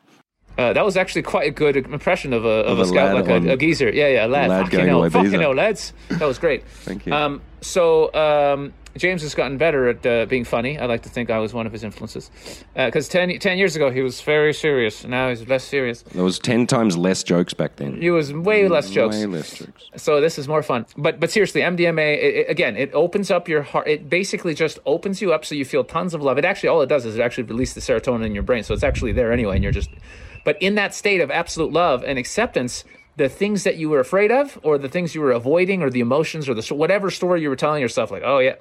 Uh, that was actually quite a good impression of a of, of a, a, scout, like a, a, geezer. Yeah, yeah, lad. lad fucking hell, fucking hell, lads. That was great. Thank you. Um, so um, James has gotten better at uh, being funny. I like to think I was one of his influences. Because uh, 10, 10, years ago, he was very serious. Now he's less serious. There was 10 times less jokes back then. He was way less jokes. Way less jokes. So this is more fun. But but seriously, MDMA, it, it, again, it opens up your heart. It basically just opens you up so you feel tons of love. It actually, all it does is it actually releases the serotonin in your brain. So it's actually there anyway. And you're just, but in that state of absolute love and acceptance, the things that you were afraid of or the things you were avoiding or the emotions or the whatever story you were telling yourself like oh yeah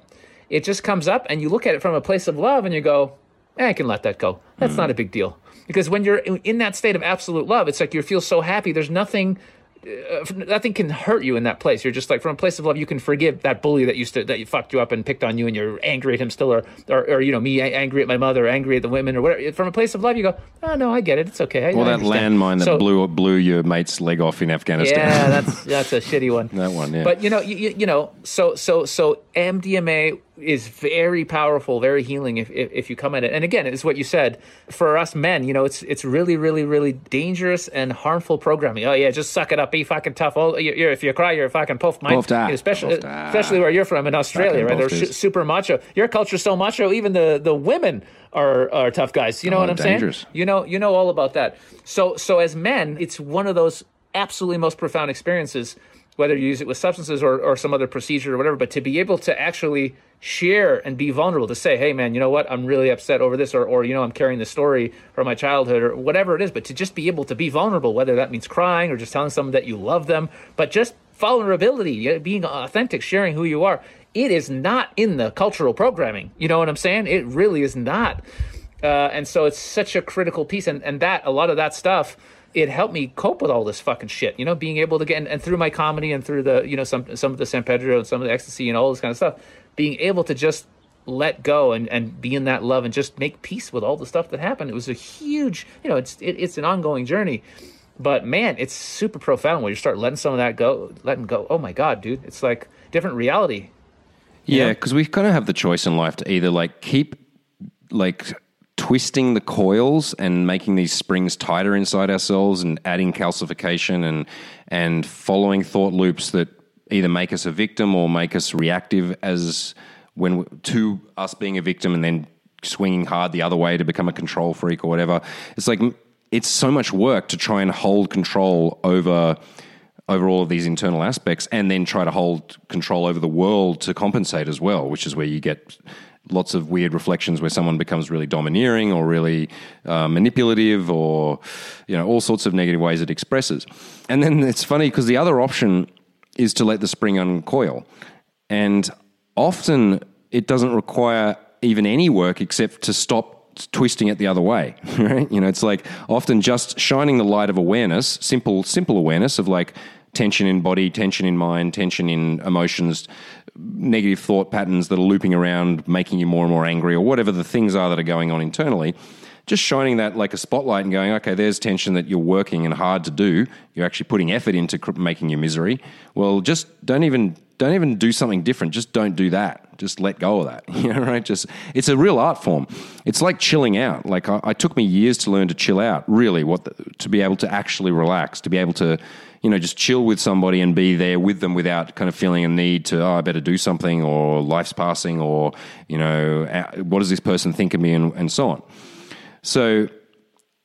it just comes up and you look at it from a place of love and you go, eh, I can let that go. That's mm. not a big deal. Because when you're in that state of absolute love, it's like you feel so happy. There's nothing uh, nothing can hurt you in that place. You're just like from a place of love, you can forgive that bully that used to that you fucked you up and picked on you, and you're angry at him still, or or, or you know me angry at my mother, angry at the women, or whatever. From a place of love, you go, oh no, I get it, it's okay. I, Or I that understand." landmine that So- blew blew your mate's leg off in Afghanistan. yeah, that's that's a shitty one. That one, yeah. But you know, you, you know, so so so MDMA is very powerful, very healing if, if if you come at it. And again, it's what you said. For us men, you know, it's it's really really really dangerous and harmful programming. Oh yeah, just suck it up, be fucking tough. Oh, you you're, if you cry, you're fucking puff. Mine, Puffed especially Puffed especially where you're from in Australia, Fucking right? They're is. super macho. Your culture's so macho. Even the the women are are tough guys. You know Oh, what I'm dangerous. saying? You know, you know all about that. So, so as men, it's one of those absolutely most profound experiences, whether you use it with substances or, or some other procedure or whatever. But to be able to actually share and be vulnerable, to say, "Hey, man, you know what? I'm really upset over this," or, or you know, I'm carrying the story from my childhood or whatever it is. But to just be able to be vulnerable, whether that means crying or just telling someone that you love them, but just vulnerability, being authentic, sharing who you are. It is not in the cultural programming. You know what I'm saying? It really is not. Uh, and so it's such a critical piece. And, and that, a lot of that stuff, it helped me cope with all this fucking shit, you know, being able to get, and, and through my comedy and through the, you know, some, some of the San Pedro and some of the ecstasy and all this kind of stuff, being able to just let go and, and be in that love and just make peace with all the stuff that happened. It was a huge, you know, it's, it, it's an ongoing journey. But man, it's super profound when you start letting some of that go, letting go. Oh my God, dude. It's like different reality. Yeah, know? because we kind of have the choice in life to either like keep like twisting the coils and making these springs tighter inside ourselves and adding calcification and and following thought loops that either make us a victim or make us reactive as when to us being a victim and then swinging hard the other way to become a control freak or whatever. It's like it's so much work to try and hold control over over all of these internal aspects and then try to hold control over the world to compensate as well, which is where you get lots of weird reflections where someone becomes really domineering or really uh, manipulative or you know all sorts of negative ways it expresses. And then it's funny because the other option is to let the spring uncoil. And often it doesn't require even any work except to stop twisting it the other way right you know it's like often just shining the light of awareness simple simple awareness of like tension in body tension in mind tension in emotions negative thought patterns that are looping around making you more and more angry or whatever the things are that are going on internally just shining that like a spotlight and going okay there's tension that you're working and hard to do. You're actually putting effort into making your misery. Well just don't even don't even do something different. Just don't do that. Just let go of that. You know right? Just it's a real art form. It's like chilling out. Like i, I took me years to learn to chill out really what the, to be able to actually relax to be able to you know just chill with somebody and be there with them without kind of feeling a need to oh i better do something or life's passing or you know uh, what does this person think of me and, and so on so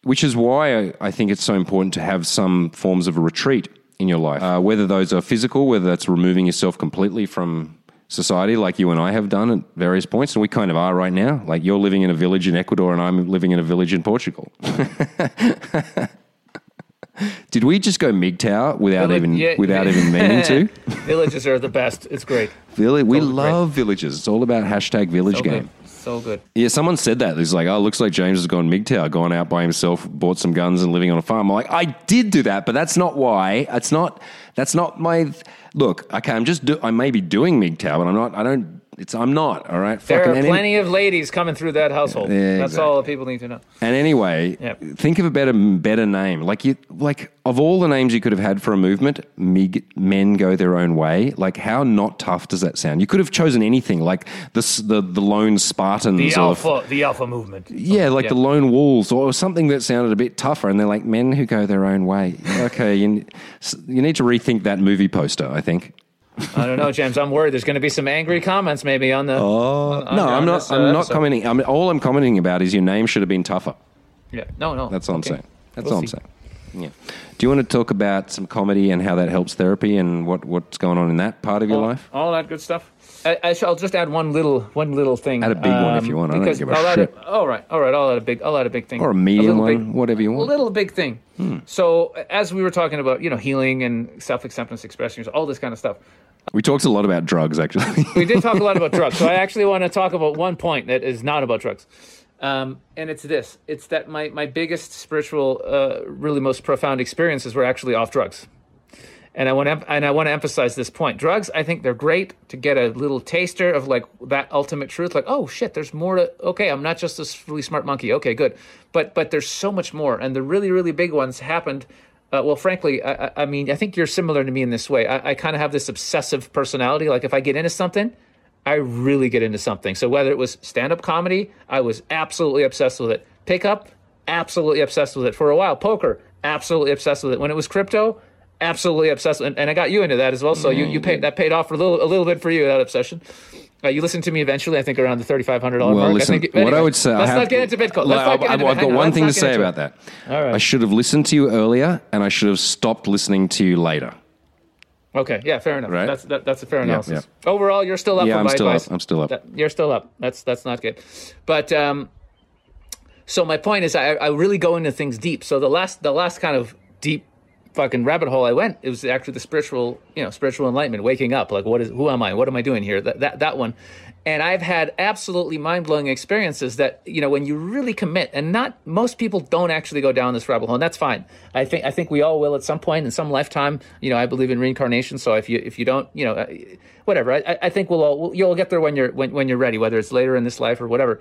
which is why I, think it's so important to have some forms of a retreat in your life, uh, whether those are physical, whether that's removing yourself completely from society, like you and I have done at various points, and we kind of are right now. Like you're living in a village in Ecuador, and I'm living in a village in Portugal. Did we just go MGTOW without Village- even yeah, without yeah. even meaning to? Villages are the best. It's great. Villi- we Totally great. love villages. It's all about hashtag village So game. good. So good. Yeah, someone said that. It's like, oh, looks like James has gone MGTOW, gone out by himself, bought some guns, and living on a farm. I'm like, I did do that, but that's not why. That's not. That's not my. Look, okay, I'm just. Do, I may be doing MGTOW, but I'm not. I don't. It's. I'm not. All right. There Fucking- are and, any- plenty of ladies coming through that household. Yeah, That's exactly. all that people need to know. and anyway, Yep. think of a better better name. Like you, like of all the names you could have had for a movement, Mig, men go their own way. Like how not tough does that sound? You could have chosen anything, like the the the lone Spartans The or alpha, the alpha movement. Yeah, like Yeah. the lone wolves or something that sounded a bit tougher. And they're like men who go their own way. Okay, you, you need to rethink that movie poster, I think. I don't know, James. I'm worried. There's going to be some angry comments maybe on the. Oh, no, I'm not. I'm not commenting. I'm, all I'm commenting about is your name should have been tougher. Yeah, no, no. That's all Okay. I'm saying. That's We'll all I'm see. saying. Yeah. Do you want to talk about some comedy and how that helps therapy and what, what's going on in that part of your all, life? all that good stuff. I, I shall just add one little one little thing. Add a big one if you want. I don't because give a shit. all right, all right. I'll add a big. I'll add a big thing. Or a medium little one, big- whatever you want. A little big thing. So as we were talking about, you know, healing and self acceptance, expression, all this kind of stuff. We talked a lot about drugs, actually. we did talk a lot about drugs. So I actually want to talk about one point that is not about drugs. Um, and it's this it's that my, my biggest spiritual, uh, really most profound experiences were actually off drugs. And I want to and I want to emphasize this point. Drugs, I think they're great to get a little taster of like that ultimate truth. Like, oh shit, there's more to. Okay, I'm not just this really smart monkey. Okay, good. But but there's so much more, and the really really big ones happened. Uh, well, frankly, I, I, mean, I think you're similar to me in this way. I, I kind of have this obsessive personality. Like, if I get into something, I really get into something. So whether it was stand up comedy, I was absolutely obsessed with it. Pickup, absolutely obsessed with it. For a while, poker, absolutely obsessed with it. When it was crypto, absolutely obsessed, and, and I got you into that as well. So you you paid that paid off for a little a little bit for you that obsession. Uh, you listened to me eventually. I think around the thirty five hundred dollar well, mark. Listen, I think, what I would say, let's I not get into Bitcoin. Let's not get into I've got one thing to say about that. All right. I should have listened to you earlier, and I should have stopped listening to you later. Okay, yeah, fair enough. Right? That's that, that's a fair analysis. Overall, you're still up. Yeah, I'm my still up. I'm still up. That- you're still up. That's that's not good. But um, so my point is, I, I really go into things deep. So the last the last kind of deep fucking rabbit hole I went, it was actually the spiritual, you know, spiritual enlightenment, waking up. Like, what is who am I? What am I doing here? That that that one. And I've had absolutely mind blowing experiences that you know when you really commit, and not most people don't actually go down this rabbit hole, and that's fine. I think I think we all will at some point in some lifetime. You know, I believe in reincarnation, so if you if you don't, you know, uh, whatever. I, I think we'll all you'll get there when you're when, when you're ready, whether it's later in this life or whatever,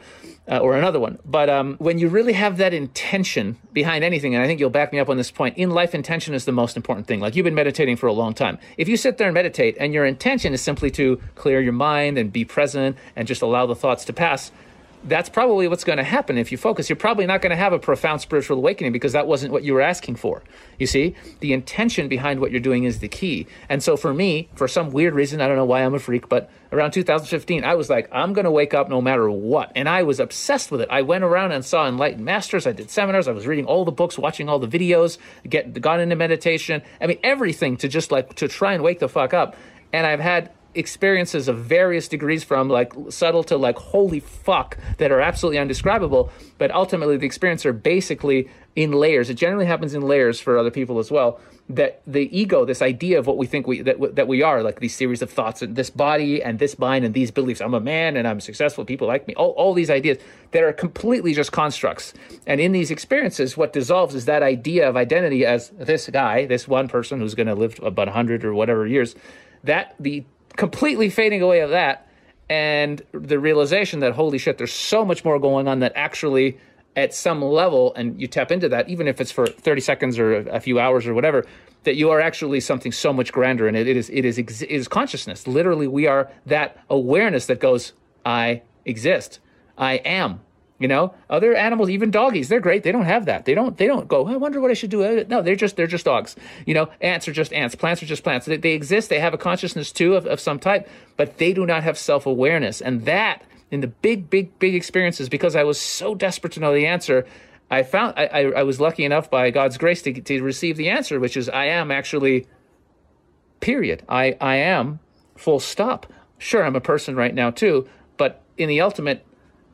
uh, or another one. But um, when you really have that intention behind anything, and I think you'll back me up on this point, in life, intention is the most important thing. Like you've been meditating for a long time. If you sit there and meditate, and your intention is simply to clear your mind and be present and just allow the thoughts to pass. That's probably what's going to happen if you focus. You're probably not going to have a profound spiritual awakening because that wasn't what you were asking for. You see, the intention behind what you're doing is the key. And so for me, for some weird reason, I don't know why I'm a freak, but around 2015, I was like, I'm going to wake up no matter what. And I was obsessed with it. I went around and saw enlightened masters. I did seminars. I was reading all the books, watching all the videos, get got into meditation. I mean, everything to just like to try and wake the fuck up. And I've had experiences of various degrees from like subtle to like holy fuck that are absolutely undescribable but ultimately the experience are basically in layers. It generally happens in layers for other people as well that the ego this idea of what we think we that, that we are like these series of thoughts and this body and this mind and these beliefs. I'm a man and i'm successful. People like me. All, all these ideas that are completely just constructs. And in these experiences what dissolves is that idea of identity as this guy this one person who's going to live about 100 or whatever years that the completely fading away of that and the realization that holy shit there's so much more going on that actually at some level and you tap into that even if it's for 30 seconds or a few hours or whatever that you are actually something so much grander and it, it is it is it is consciousness. Literally we are that awareness that goes i exist. I am you know, other animals, even doggies, they're great. They don't have that. They don't. They don't go. I wonder what I should do. Uh, no, they're just they're just dogs. You know, ants are just ants. Plants are just plants. They, they exist. They have a consciousness too of, of some type, but they do not have self awareness. And that in the big, big, big experiences, because I was so desperate to know the answer, I found I, I, I was lucky enough by God's grace to to receive the answer, which is I am actually. Period. I I am. Full stop. Sure, I'm a person right now too, but in the ultimate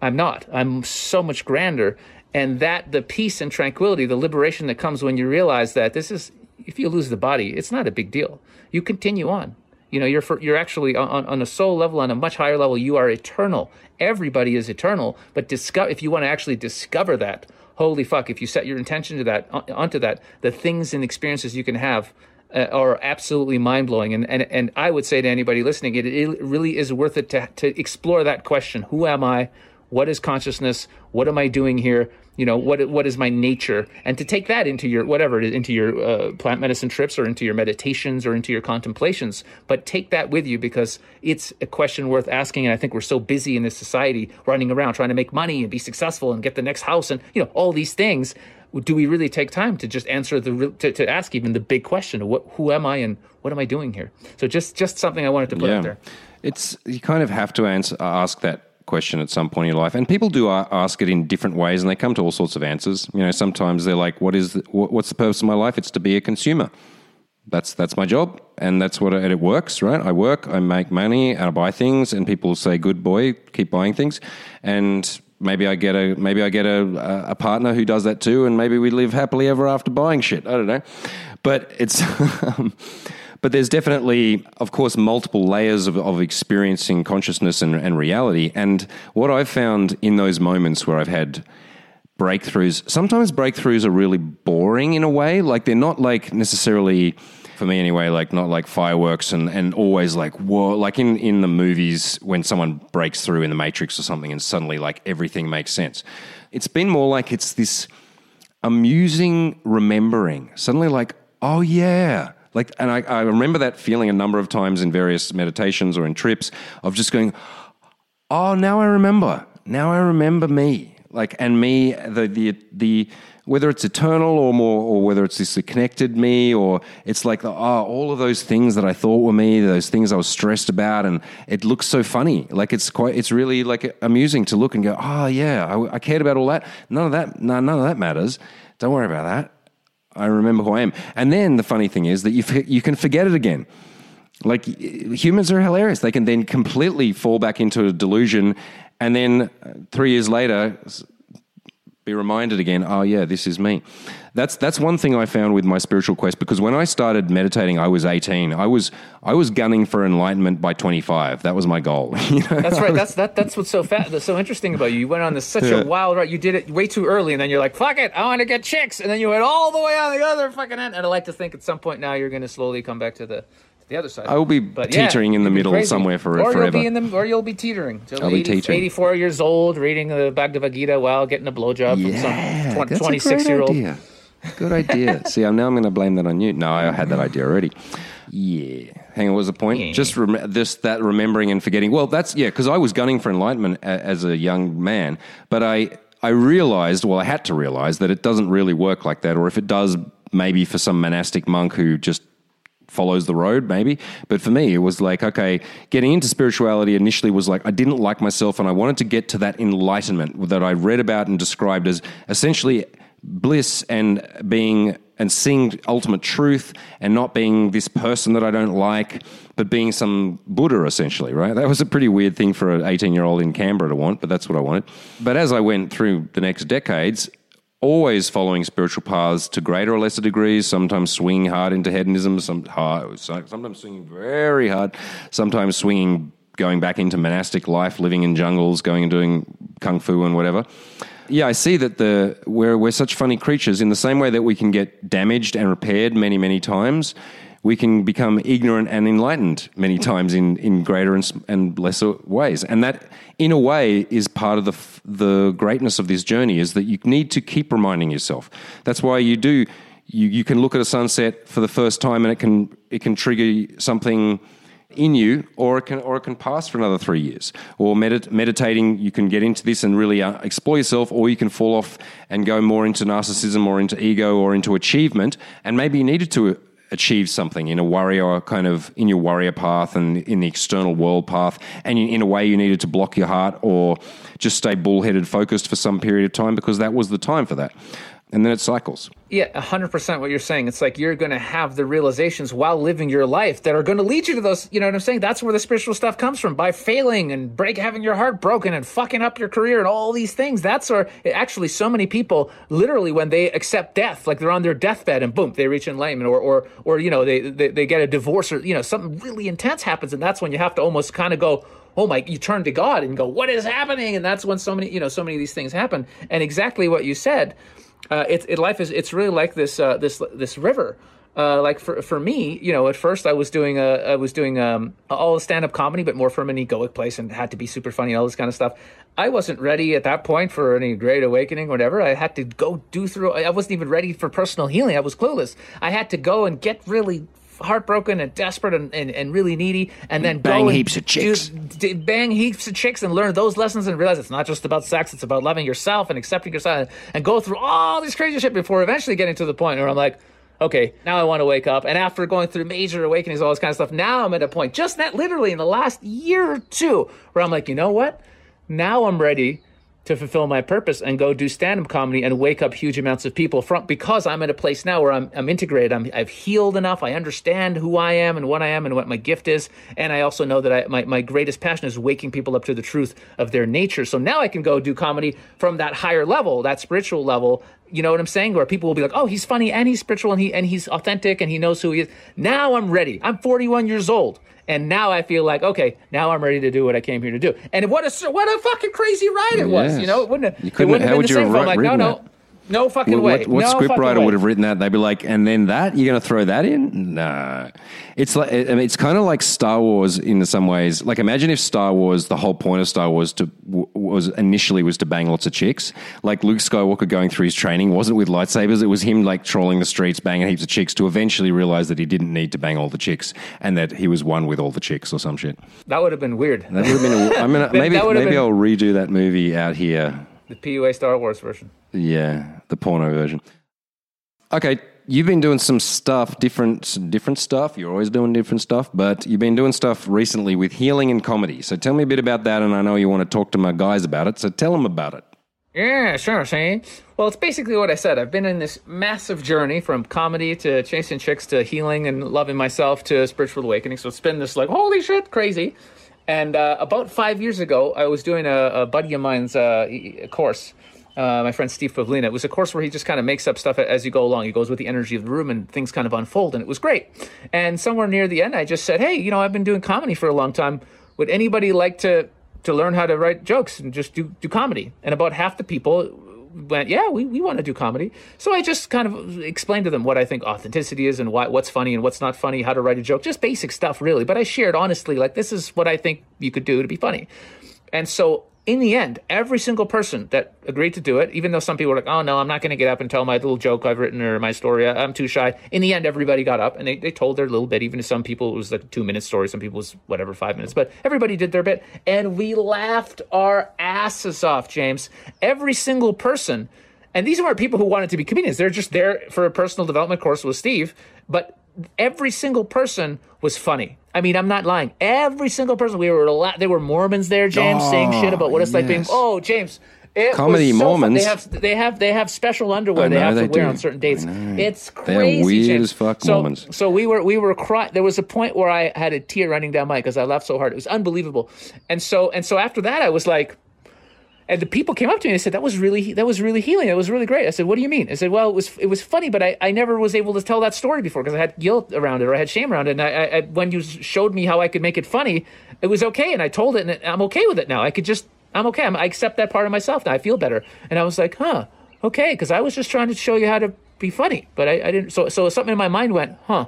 I'm not. I'm so much grander. And that the peace and tranquility, the liberation that comes when you realize that this is, if you lose the body, it's not a big deal. You continue on. You know, you're for, you're actually on, on a soul level, on a much higher level. You are eternal. Everybody is eternal. But discover if you want to actually discover that, holy fuck! If you set your intention to that, onto that, the things and experiences you can have uh, are absolutely mind blowing. And, and and I would say to anybody listening, it, it really is worth it to to explore that question: Who am I? What is consciousness? What am I doing here? You know, what what is my nature? And to take that into your whatever it is, into your uh, plant medicine trips or into your meditations or into your contemplations. But take that with you because it's a question worth asking. And I think we're so busy in this society, running around trying to make money and be successful and get the next house and you know all these things. Do we really take time to just answer the to, to ask even the big question of what who am I and what am I doing here? So just just something I wanted to put yeah. out there. It's you kind of have to answer ask that question at some point in your life, and people do ask it in different ways, and they come to all sorts of answers. You know, sometimes they're like, "What is the, what's the purpose of my life? It's to be a consumer." That's that's my job, and that's what and it works, right? I work, I make money, and I buy things, and people say, "Good boy, keep buying things," and maybe I get a maybe I get a a partner who does that too, and maybe we live happily ever after buying shit. I don't know, but it's. Um, But there's definitely, of course, multiple layers of, of experiencing consciousness and, and reality. And what I've found in those moments where I've had breakthroughs, sometimes breakthroughs are really boring in a way. Like they're not like necessarily for me anyway. Like not like fireworks and and always like whoa, like in in the movies when someone breaks through in the Matrix or something, and suddenly like everything makes sense. It's been more like it's this amusing remembering. Suddenly, like oh yeah. Like, and I, I remember that feeling a number of times in various meditations or in trips of just going, oh, now I remember. Now I remember me. Like, and me, the, the, the, whether it's eternal or more, or whether it's this connected me, or it's like, the, oh, all of those things that I thought were me, those things I was stressed about, and it looks so funny. Like, it's quite, it's really like amusing to look and go, oh, yeah, I, I cared about all that. None of that, no, none of that matters. Don't worry about that. I remember who I am. And then the funny thing is that you, you can forget it again. Like humans are hilarious. They can then completely fall back into a delusion and then uh, three years later be reminded again, oh yeah, this is me. That's that's one thing I found with my spiritual quest because when I started meditating, I was 18. I was I was gunning for enlightenment by 25. That was my goal. you know? That's right. That's that that's what's so fat that's so interesting about you. You went on this such yeah. a wild ride. You did it way too early and then you're like, fuck it, I want to get chicks. And then you went all the way on the other fucking end. And I like to think at some point now you're gonna slowly come back to the the other side. I will be but teetering yeah, in the middle somewhere for or forever. You'll be in the, or you'll be teetering. I'll 80, be teetering. 84 years old, reading the Bhagavad Gita while getting a blowjob yeah, from some 26 year old. Good idea. See, I'm, now I'm going to blame that on you. No, I had that idea already. Yeah. Hang on, what was the point? Yeah. Just rem- this that remembering and forgetting. Well, that's yeah, because I was gunning for enlightenment a- as a young man, but I I realized, well, I had to realize that it doesn't really work like that, or if it does, maybe for some monastic monk who just follows the road, maybe. But for me, it was like, okay, getting into spirituality initially was like, I didn't like myself and I wanted to get to that enlightenment that I read about and described as essentially bliss and being and seeing ultimate truth and not being this person that I don't like, but being some Buddha essentially, right? That was a pretty weird thing for an 18 year old in Canberra to want, but that's what I wanted. But as I went through the next decades, always following spiritual paths to greater or lesser degrees, sometimes swinging hard into hedonism, some sometimes swinging very hard, sometimes swinging going back into monastic life, living in jungles, going and doing kung fu and whatever. Yeah, I see that the we're we're such funny creatures in the same way that we can get damaged and repaired many many times we can become ignorant and enlightened many times in, in greater and, and lesser ways. And that, in a way, is part of the, the greatness of this journey is that you need to keep reminding yourself. That's why you do, you, you can look at a sunset for the first time and it can, it can trigger something in you, or it can or it can pass for another three years. Or medit- meditating, you can get into this and really uh, explore yourself, or you can fall off and go more into narcissism, or into ego, or into achievement. And maybe you needed to achieve something in a warrior kind of in your warrior path and in the external world path and in a way you needed to block your heart or just stay bullheaded focused for some period of time because that was the time for that and then it cycles. Yeah, 100% what you're saying. It's like you're going to have the realizations while living your life that are going to lead you to those, you know what I'm saying? That's where the spiritual stuff comes from by failing and break having your heart broken and fucking up your career and all these things. That's where actually so many people literally when they accept death, like they're on their deathbed and boom, they reach enlightenment or or or you know, they they, they get a divorce or you know, something really intense happens and that's when you have to almost kind of go oh my you turn to god and go what is happening and that's when so many you know so many of these things happen and exactly what you said uh, it, it, life is it's really like this uh, this this river. Uh, like for for me, you know, at first I was doing a I was doing um, all stand up comedy, but more from an egoic place, and had to be super funny, all this kind of stuff. I wasn't ready at that point for any great awakening, or whatever. I had to go do through. I wasn't even ready for personal healing. I was clueless. I had to go and get really heartbroken and desperate and, and, and really needy, and then bang heaps of chicks, do, bang heaps of chicks, and learn those lessons and realize it's not just about sex; it's about loving yourself and accepting yourself, and, and go through all this crazy shit before eventually getting to the point where I'm like, okay, now I want to wake up. And after going through major awakenings, all this kind of stuff, now I'm at a point, just that literally in the last year or two, where I'm like, you know what? Now I'm ready to fulfill my purpose and go do stand-up comedy and wake up huge amounts of people from because I'm at a place now where I'm, I'm integrated. I'm, I've healed enough. I understand who I am and what I am and what my gift is. And I also know that I, my, my greatest passion is waking people up to the truth of their nature. So now I can go do comedy from that higher level, that spiritual level. You know what I'm saying? Where people will be like, "Oh, he's funny and he's spiritual and he and he's authentic and he knows who he is." Now I'm ready. I'm 41 years old. And now I feel like, okay, now I'm ready to do what I came here to do. And what a what a fucking crazy ride it was. You know, it wouldn't have, you couldn't, it wouldn't have been the same. I'm like, no, no. No fucking What, way. what, what No script fucking writer way. would have written that? They'd be like, and then that you're going to throw that in? Nah. It's like I mean, it's kind of like Star Wars in some ways. Like imagine if Star Wars, the whole point of Star Wars to was initially was to bang lots of chicks. Like Luke Skywalker going through his training wasn't with lightsabers. It was him like trolling the streets, banging heaps of chicks to eventually realize that he didn't need to bang all the chicks and that he was one with all the chicks or some shit. That would have been weird. That would have been. A, I mean, maybe maybe been- I'll redo that movie out here The PUA Star Wars version. Yeah, the porno version. Okay, you've been doing some stuff, different some different stuff. You're always doing different stuff, but you've been doing stuff recently with healing and comedy. So tell me a bit about that, and I know you want to talk to my guys about it. So tell them about it. Yeah, sure, Shane. Well, it's basically what I said. I've been in this massive journey from comedy to chasing chicks to healing and loving myself to spiritual awakening. So it's been this like, holy shit, crazy. And uh, about five years ago, I was doing a, a buddy of mine's uh, course. Uh, my friend Steve Pavlina. It was a course where he just kind of makes up stuff as you go along. He goes with the energy of the room and things kind of unfold, and it was great. And somewhere near the end, I just said, "Hey, you know, I've been doing comedy for a long time. Would anybody like to to learn how to write jokes and just do do comedy?" And about half the people went, "Yeah, we, we want to do comedy." So I just kind of explained to them what I think authenticity is and why, what's funny and what's not funny, how to write a joke, just basic stuff, really. But I shared honestly, like this is what I think you could do to be funny. And so in the end, every single person that agreed to do it, even though some people were like, oh no, I'm not going to get up and tell my little joke I've written or my story, I'm too shy. In the end, everybody got up and they, they told their little bit. Even to some people, it was like a two minute story. Some people was whatever, five minutes. But everybody did their bit. And we laughed our asses off, James. Every single person. And these weren't people who wanted to be comedians. They're just there for a personal development course with Steve. But every single person was funny. I mean, I'm not lying. Every single person. We were a lot. There were Mormons there, James, saying oh, shit about what it's like being. Oh, James. It Comedy was so fun. They have they have they have special underwear they have to they wear do. on certain dates. It's crazy. weird James. as fuck, so, Mormons. So we were we were crying. There was a point where I had a tear running down my because I laughed so hard. It was unbelievable. And so and so after that, I was like. And the people came up to me and said that was really that was really healing. That was really great. I said, "What do you mean?" I said, "Well, it was it was funny, but I, I never was able to tell that story before because I had guilt around it or I had shame around it. And I, I, when you showed me how I could make it funny, it was okay, and I told it, and I'm okay with it now. I could just I'm okay. I'm, I accept that part of myself now. I feel better. And I was like, huh, okay, because I was just trying to show you how to be funny, but I, I didn't. So so something in my mind went, huh.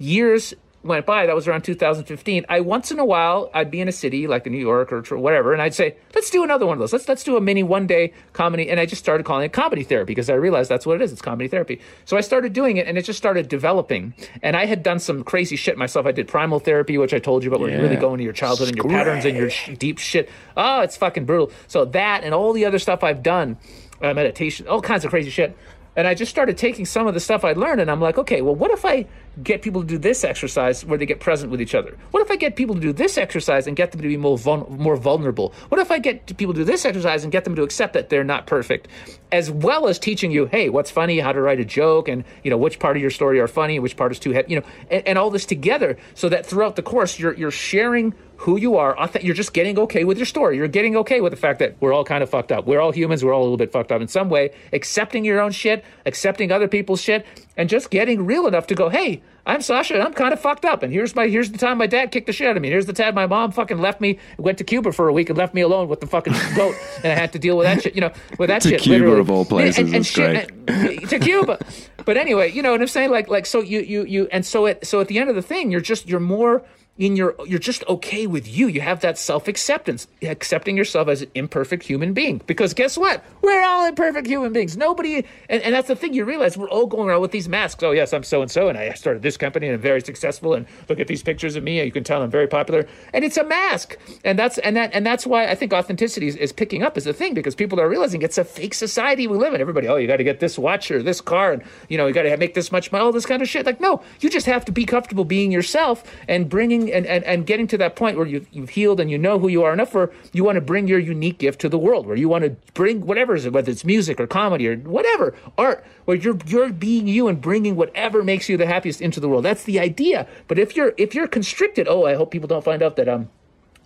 Years went by. That was around 2015. I once in a while I'd be in a city like in New York or whatever, and I'd say, let's do another one of those. Let's let's do a mini one day comedy, and I just started calling it comedy therapy because I realized that's what it is. It's comedy therapy. So I started doing it, and it just started developing. And I had done some crazy shit myself. I did primal therapy, which I told you about, where you really Yeah. go into your childhood and your patterns and your sh- deep shit. Oh, it's fucking brutal. So that and all the other stuff I've done, uh, meditation, all kinds of crazy shit. And I just started taking some of the stuff I'd learned, and I'm like, okay, well, what if I get people to do this exercise where they get present with each other? What if I get people to do this exercise and get them to be more vul- more vulnerable? What if I get people to do this exercise and get them to accept that they're not perfect, as well as teaching you, hey, what's funny, how to write a joke, and you know which part of your story are funny, which part is too heavy, you know, and, and all this together, so that throughout the course you're you're sharing who you are. You're just getting okay with your story. You're getting okay with the fact that we're all kind of fucked up. We're all humans. We're all a little bit fucked up in some way. Accepting your own shit, accepting other people's shit, and just getting real enough to go, hey, I'm Sasha. And I'm kind of fucked up. And here's my here's the time my dad kicked the shit out of me. Here's the time my mom fucking left me, went to Cuba for a week and left me alone with the fucking goat, and I had to deal with that shit. You know, with that To shit. Cuba, literally. of all places, And, and that's shit- and- to Cuba. But anyway, you know what I'm saying? Like like so you you you and so it so at the end of the thing, you're just you're more in your you're just okay with you. You have that self-acceptance accepting yourself as an imperfect human being. Because guess what? We're all imperfect human beings. Nobody and, and that's the thing you realize we're all going around with these masks. Oh yes i'm so and so and i started this company and i'm very successful and look at these pictures of me and you can tell i'm very popular. And it's a mask. And that's and that and that's why i think authenticity is, is picking up as a thing because people are realizing it's a fake society we live in. Everybody oh you got to get this watch or this car and you know you got to make this much money all this kind of shit. Like no you just have to be comfortable being yourself and bringing and, and, and getting to that point where you've, you've healed and you know who you are enough where you want to bring your unique gift to the world where you want to bring whatever is it whether it's music or comedy or whatever art where you're you're being you and bringing whatever makes you the happiest into the world. That's the idea. But if you're if you're constricted oh i hope people don't find out that um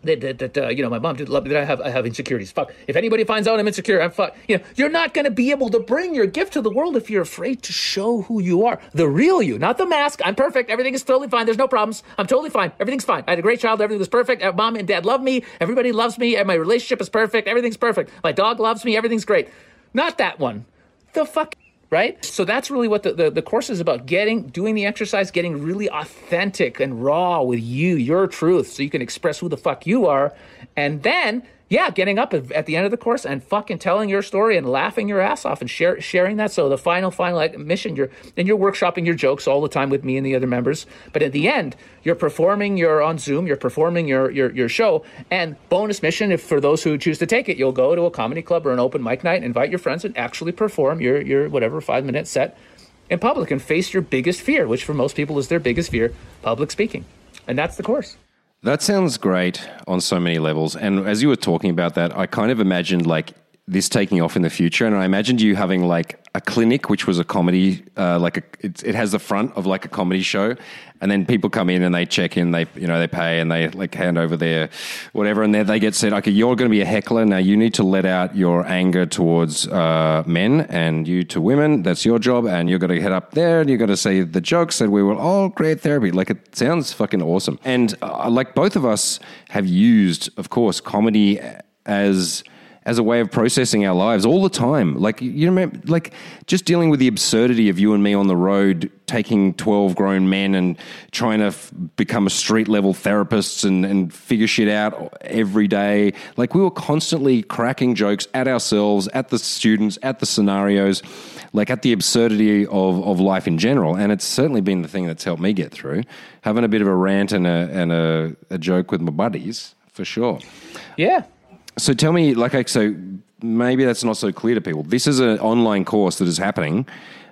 that, that, that uh, you know my mom did love me that I have I have insecurities. Fuck. If anybody finds out I'm insecure, I'm fuck. You know, you're not going to be able to bring your gift to the world if you're afraid to show who you are, the real you, not the mask. I'm perfect. Everything is totally fine. There's no problems. I'm totally fine. Everything's fine. I had a great child. Everything was perfect. Uh, Mom and dad love me. Everybody loves me. And my relationship is perfect. Everything's perfect. My dog loves me. Everything's great. Not that one. the fuck right? So that's really what the, the, the, course is about getting, doing the exercise, getting really authentic and raw with you, your truth, so you can express who the fuck you are. And then yeah, getting up at the end of the course and fucking telling your story and laughing your ass off and share, sharing that. So the final, final mission, you're and you're workshopping your jokes all the time with me and the other members. But at the end, you're performing. You're on Zoom. You're performing your your your show. And bonus mission, if for those who choose to take it, you'll go to a comedy club or an open mic night, invite your friends, and actually perform your your whatever five minute set in public and face your biggest fear, which for most people is their biggest fear, public speaking. And that's the course. That sounds great on so many levels. And as you were talking about that, I kind of imagined like this taking off in the future. And I imagined you having like a clinic, which was a comedy, uh, like a, it, it, has the front of like a comedy show, and then people come in and they check in, they you know they pay and they like hand over their whatever, and then they get said, okay, you're going to be a heckler now. You need to let out your anger towards uh, men and you to women. That's your job, and you're going to head up there and you're going to say the jokes, and we will all create therapy. Like it sounds fucking awesome, and uh, like both of us have used, of course, comedy as as a way of processing our lives all the time. Like you remember, like just dealing with the absurdity of you and me on the road, taking twelve grown men and trying to f- become a street level therapists and, and figure shit out every day. Like we were constantly cracking jokes at ourselves, at the students, at the scenarios, like at the absurdity of of life in general. And it's certainly been the thing that's helped me get through having a bit of a rant and a and a, a joke with my buddies for sure. Yeah, so tell me, like, I so maybe that's not so clear to people. This is an online course that is happening.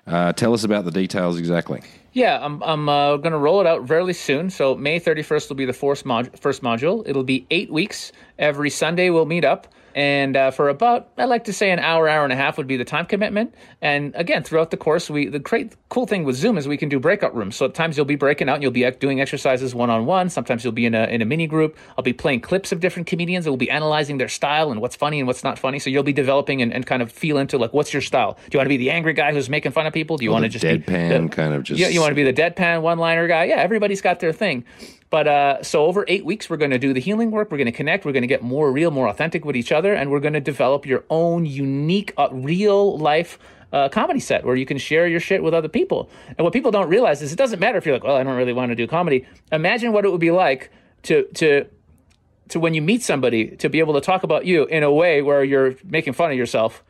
Uh, tell us about the details exactly. Yeah, I'm, I'm uh, going to roll it out fairly soon. So May 31st will be the first, mod- first module. It'll be eight weeks. Every Sunday we'll meet up. And uh, for about, I like to say an hour, hour and a half would be the time commitment. And again, throughout the course, we the great cool thing with Zoom is we can do breakout rooms. So at times you'll be breaking out and you'll be doing exercises one on one. Sometimes you'll be in a in a mini group. I'll be playing clips of different comedians. We'll be analyzing their style and what's funny and what's not funny. So you'll be developing and, and kind of feel into like what's your style. Do you want to be the angry guy who's making fun of people? Do you want to just deadpan be the, kind of just yeah? You want to be the deadpan one liner guy? Yeah, everybody's got their thing. But uh, so over eight weeks, we're going to do the healing work. We're going to connect. We're going to get more real, more authentic with each other, and we're going to develop your own unique, uh, real life. Uh, comedy set where you can share your shit with other people. And what people don't realize is it doesn't matter if you're like, well, I don't really want to do comedy. Imagine what it would be like to to to when you meet somebody to be able to talk about you in a way where you're making fun of yourself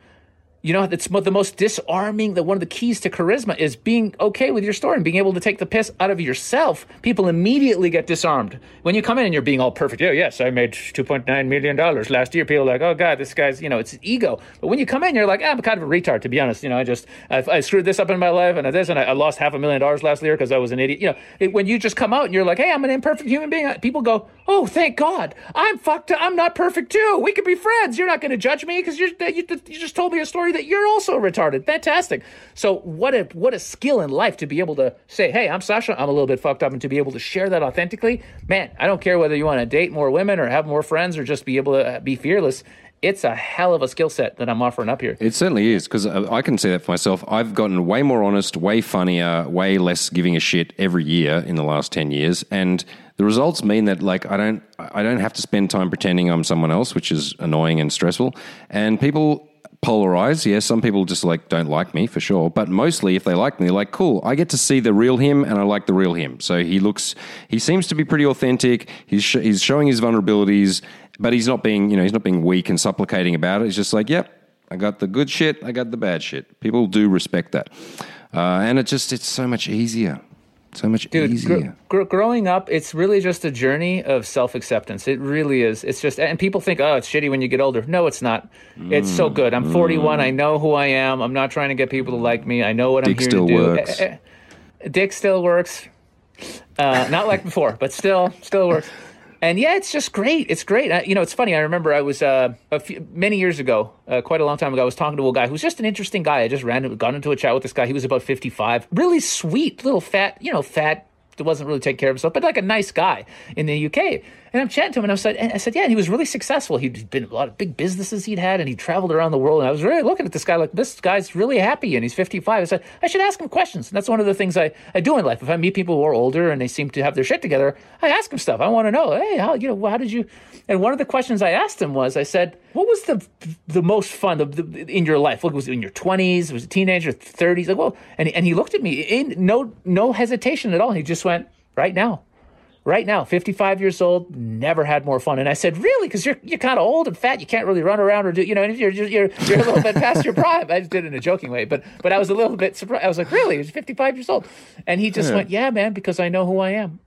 you know, it's the most disarming. That one of the keys to charisma is being okay with your story and being able to take the piss out of yourself. People immediately get disarmed when you come in and you're being all perfect. Oh, yes, I made two point nine million dollars last year. People are like, oh god, this guy's, you know, it's ego. But when you come in, you're like, I'm kind of a retard, to be honest. You know, I just I, I screwed this up in my life and this, and I, I lost half a million dollars last year because I was an idiot. You know, it, when you just come out and you're like, hey, I'm an imperfect human being. People go, oh, thank God, I'm fucked. Up. I'm not perfect too. We could be friends. You're not going to judge me because you you just told me a story that you're also retarded. Fantastic. So what a what a skill in life to be able to say, "Hey, I'm Sasha. I'm a little bit fucked up," and to be able to share that authentically. Man, I don't care whether you want to date more women or have more friends or just be able to uh, be fearless. It's a hell of a skill set that I'm offering up here. It certainly is because uh, I can say that for myself. I've gotten way more honest, way funnier, way less giving a shit every year in the last ten years, and the results mean that like I don't I don't have to spend time pretending I'm someone else, which is annoying and stressful. And people polarize. Yeah, some people just like don't like me for sure, but mostly if they like me, like cool. I get to see the real him, and I like the real him. So he looks, he seems to be pretty authentic. He's sh- he's showing his vulnerabilities, but he's not being you know he's not being weak and supplicating about it. He's just like, yep, I got the good shit, I got the bad shit. People do respect that, uh, and it just it's so much easier. So much Dude, easier. Gr- gr- growing up, it's really just a journey of self acceptance. It really is. It's just, and people think, oh, it's shitty when you get older. No, it's not. Mm. It's so good. I'm 41. Mm. I know who I am. I'm not trying to get people to like me. I know what Dick I'm here still to do. Works. Eh, eh, Dick still works. Uh, not like before, but still, still works and yeah, it's just great. It's great. I, you know, it's funny. I remember I was uh, few, many years ago, uh, quite a long time ago. I was talking to a guy who's just an interesting guy. I just randomly got into a chat with this guy. He was about fifty-five, really sweet, little fat, you know, fat. Wasn't really taking care of himself, but like a nice guy in the UK. And I'm chatting to him, and I said, and I said, yeah. And he was really successful. He'd been a lot of big businesses he'd had, and he traveled around the world. And I was really looking at this guy like this guy's really happy, and he's 55. I said, I should ask him questions. And that's one of the things I, I do in life. If I meet people who are older and they seem to have their shit together, I ask them stuff. I want to know, hey, how you know, how did you? And one of the questions I asked him was, I said, what was the the most fun the, in your life? What was it in your 20s? Was it teenager, 30s? Like, well, and and he looked at me in no no hesitation at all. He just went, right now right now, 55 years old, never had more fun. And I said, really? Because you're you're kind of old and fat. You can't really run around or do, you know, and you're, you're, you're, you're a little bit past your prime. I just did it in a joking way, but but I was a little bit surprised. I was like, really? He's 55 years old. And he just yeah. went, yeah, man, because I know who I am.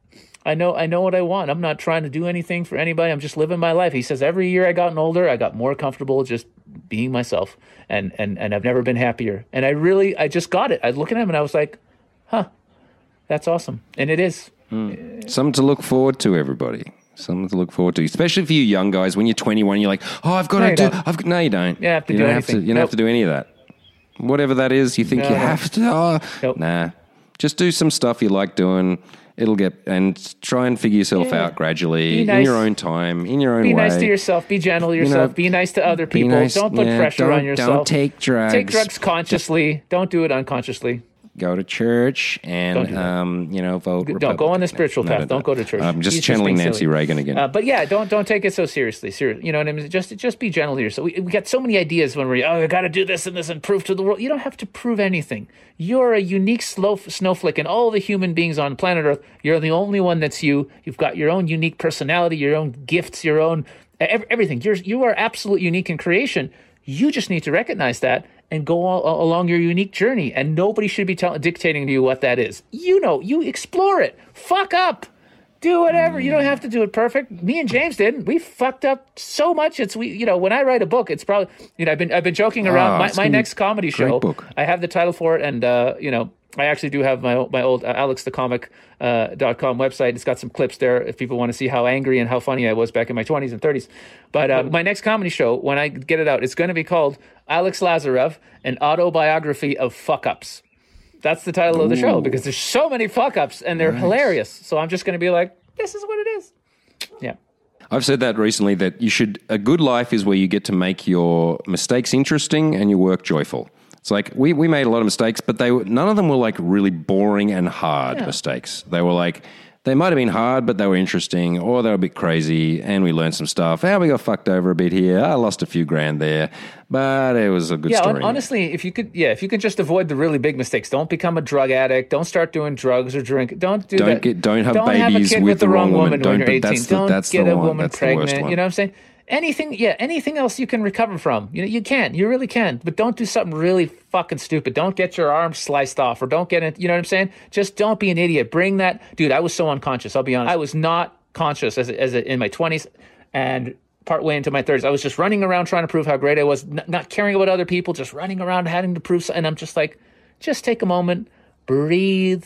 I know I know what I want. I'm not trying to do anything for anybody. I'm just living my life. He says every year I gotten older, I got more comfortable just being myself. And and and I've never been happier. And I really I just got it. I look at him and I was like, huh, that's awesome. And it is. Mm. Something to look forward to, everybody. Something to look forward to, especially for you young guys. When you're 21, you're like, "Oh, I've got no, to do." I've got, no, you don't. You have to you do don't anything. Have to, you don't nope. have to do any of that. Whatever that is, you think no, you have to. Oh, nope. Nah, just do some stuff you like doing. It'll get and try and figure yourself Yeah. out gradually Nice. in your own time, in your own Be way. Be nice to yourself. Be gentle to yourself. know, be nice to other people. nice- don't put yeah, pressure on yourself. Don't take drugs. Take drugs consciously. Don't do it unconsciously. Go to church and do um, you know vote. Don't go on the spiritual No, path. no, Don't go to church. I'm just He's channeling being Nancy silly. Reagan again. Uh, but yeah, don't don't take it so seriously. Serious, you know what I mean? Just just be gentle here. So We, we get so many ideas when we're oh, I got to do this and this and prove to the world. You don't have to prove anything. You're a unique slow, snowflake, and all the human beings on planet Earth. You're the only one that's you. You've got your own unique personality, your own gifts, your own everything. You're you are absolute unique in creation. You just need to recognize that and go all, along your unique journey. And nobody should be tell, dictating to you what that is. You know, you explore it. Fuck up do whatever. You don't have to do it perfect. Me and James didn't. We fucked up so much. It's we, you know, when I write a book, it's probably, you know, I've been I've been joking around. Ah, my my next comedy show, book. I have the title for it, and uh, you know, I actually do have my my old uh, AlexTheComic uh, dot com website. It's got some clips there if people want to see how angry and how funny I was back in my twenties and thirties. But uh, my next comedy show, when I get it out, it's going to be called Alex Lazarev: An Autobiography of Fuck Ups. That's the title of the show because there's so many fuck ups and they're hilarious. So I'm just going to be like, this is what it is. Yeah. I've said that recently that you should a good life is where you get to make your mistakes interesting and your work joyful. It's like we, we made a lot of mistakes, but they were, none of them were like really boring and hard Yeah. mistakes. They were like they might have been hard, but they were interesting, or they were a bit crazy, and we learned some stuff. And we got fucked over a bit here. I lost a few grand there, but it was a good Yeah, story. hon- honestly, if you could, yeah, if you could just avoid the really big mistakes, don't become a drug addict, don't start doing drugs or drink, don't do Don't that. get- don't have have a babies kid with with the wrong wrong woman. Don't- when you're 18. that's don't that's the get a woman That's pregnant. You know what I'm saying? Anything, yeah, anything else you can recover from. You know, you can, you really can, but don't do something really fucking stupid. Don't get your arm sliced off or don't get it. You know what I'm saying? Just don't be an idiot. Bring that, dude. I was so unconscious. I'll be honest. I was not conscious as as a, in my 20s and part way into my 30s. I was just running around trying to prove how great I was, n- not caring about other people, just running around having to prove. so- And I'm just like, just take a moment, breathe,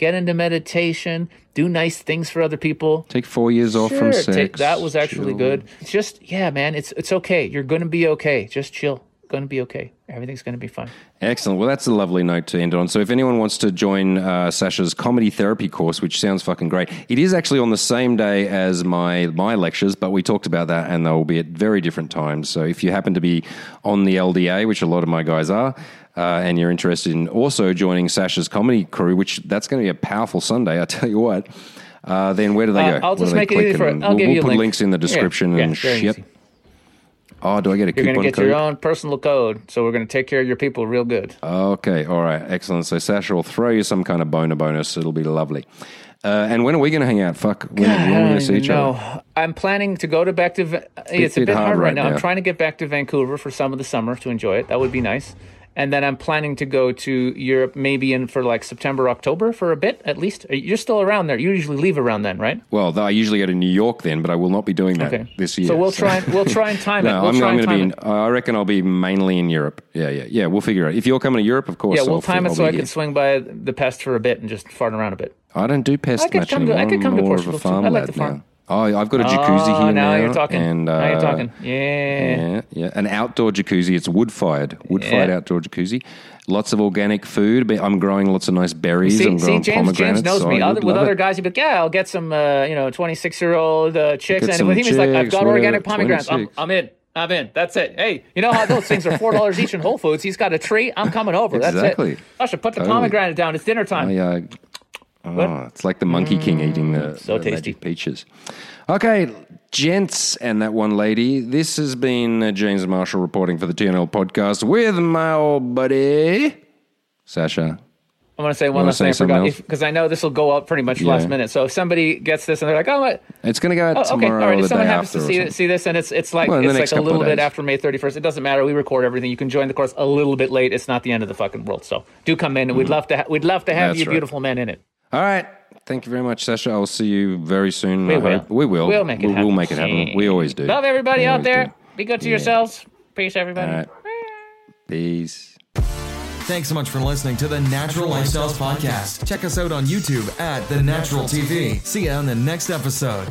get into meditation, do nice things for other people. Take four years off from Sure, sex. take- that was actually Chill. good. It's just yeah, man. It's it's okay. You're gonna be okay. Just chill. Gonna be okay. Everything's gonna be fine. Excellent. Well, that's a lovely note to end on. So, if anyone wants to join uh, Sasha's comedy therapy course, which sounds fucking great, it is actually on the same day as my my lectures, but we talked about that, and they will be at very different times. So, if you happen to be on the LDA, which a lot of my guys are, uh, and you're interested in also joining Sasha's comedy crew, which that's going to be a powerful Sunday, I tell you what. Uh, then where do they Uh, go? I'll just make it easy for- and- I'll we'll, give we'll you put link. links in the description yeah, and very shit. easy. Oh, do I get a You're coupon gonna get code? your own personal code, so we're gonna take care of your people real good. Okay, all right, excellent. So Sasha will throw you some kind of boner bonus. It'll be lovely. Uh, and when are we going to hang out? Fuck, when, when are we going to see each other? No, I'm planning to go to back to. Va- It's a bit hard right now. now. I'm trying to get back to Vancouver for some of the summer to enjoy it. That would be nice. And then I'm planning to go to Europe, maybe in for like September, October for a bit at least. Uh, you're still around there. You usually leave around then, right? Well, I usually go to New York then, but I will not be doing that Okay. this year. So we'll try. And, we'll try and time it. No, We'll I'm, I'm going to be. In, I reckon I'll be mainly in Europe. Yeah, yeah, yeah. We'll figure it. out. If you're coming to Europe, of course. Yeah, we'll I'll, time it so I can swing by the Pest for a bit and just fart around a bit. I don't do Pest I could much come to- I anymore. could come to I'm more of a Portugal too. I like the farm. now. Oh, I've got a jacuzzi Oh, here now now. you're talking. And, now you're uh, talking. Yeah. Yeah, yeah. An outdoor jacuzzi. It's wood fired. Wood fired Yeah. outdoor jacuzzi. Lots of organic food. But I'm growing lots of nice berries. See, I'm see, growing James, James pomegranates. knows so me. Other, with other it. guys, he'd be like, "Yeah, I'll get some, uh, you know, twenty-six-year-old uh, chicks." And with him, he's like, "I've got organic pomegranates. I'm, I'm in. I'm in. That's it. Hey, you know how those things are four dollars each in Whole Foods? He's got a tree. I'm coming over. Exactly. That's it. I should put the Totally. pomegranate down. It's dinner time. I, uh, oh, it's like the Monkey King eating the, Mm, so the tasty. peaches. Okay, gents and that one lady. This has been James Marshall reporting for the TNL podcast with my old buddy Sasha. I'm going to say one last thing I forgot because I know this will go up pretty much Yeah. last minute. So if somebody gets this and they're like, "Oh, what? It's going to go out Oh, okay, all tomorrow right." If someone happens to see see this and it's it's like Well, it's like a little bit after May 31st, it doesn't matter. We record everything. You can join the course a little bit late. It's not the end of the fucking world. So do come in, and we'd love to ha- we'd love to have Mm-hmm. That's you right. beautiful men in it. All right. Thank you very much, Sasha. I'll see you very soon. We I will. hope. We will. We'll make it we, happen. We'll make it happen. We always do. Love everybody We out there. do. Be good to Yeah. yourselves. Peace, everybody. All right. Peace. Thanks so much for listening to the Natural Lifestyles Podcast. Check us out on YouTube at The Natural TV. See you on the next episode.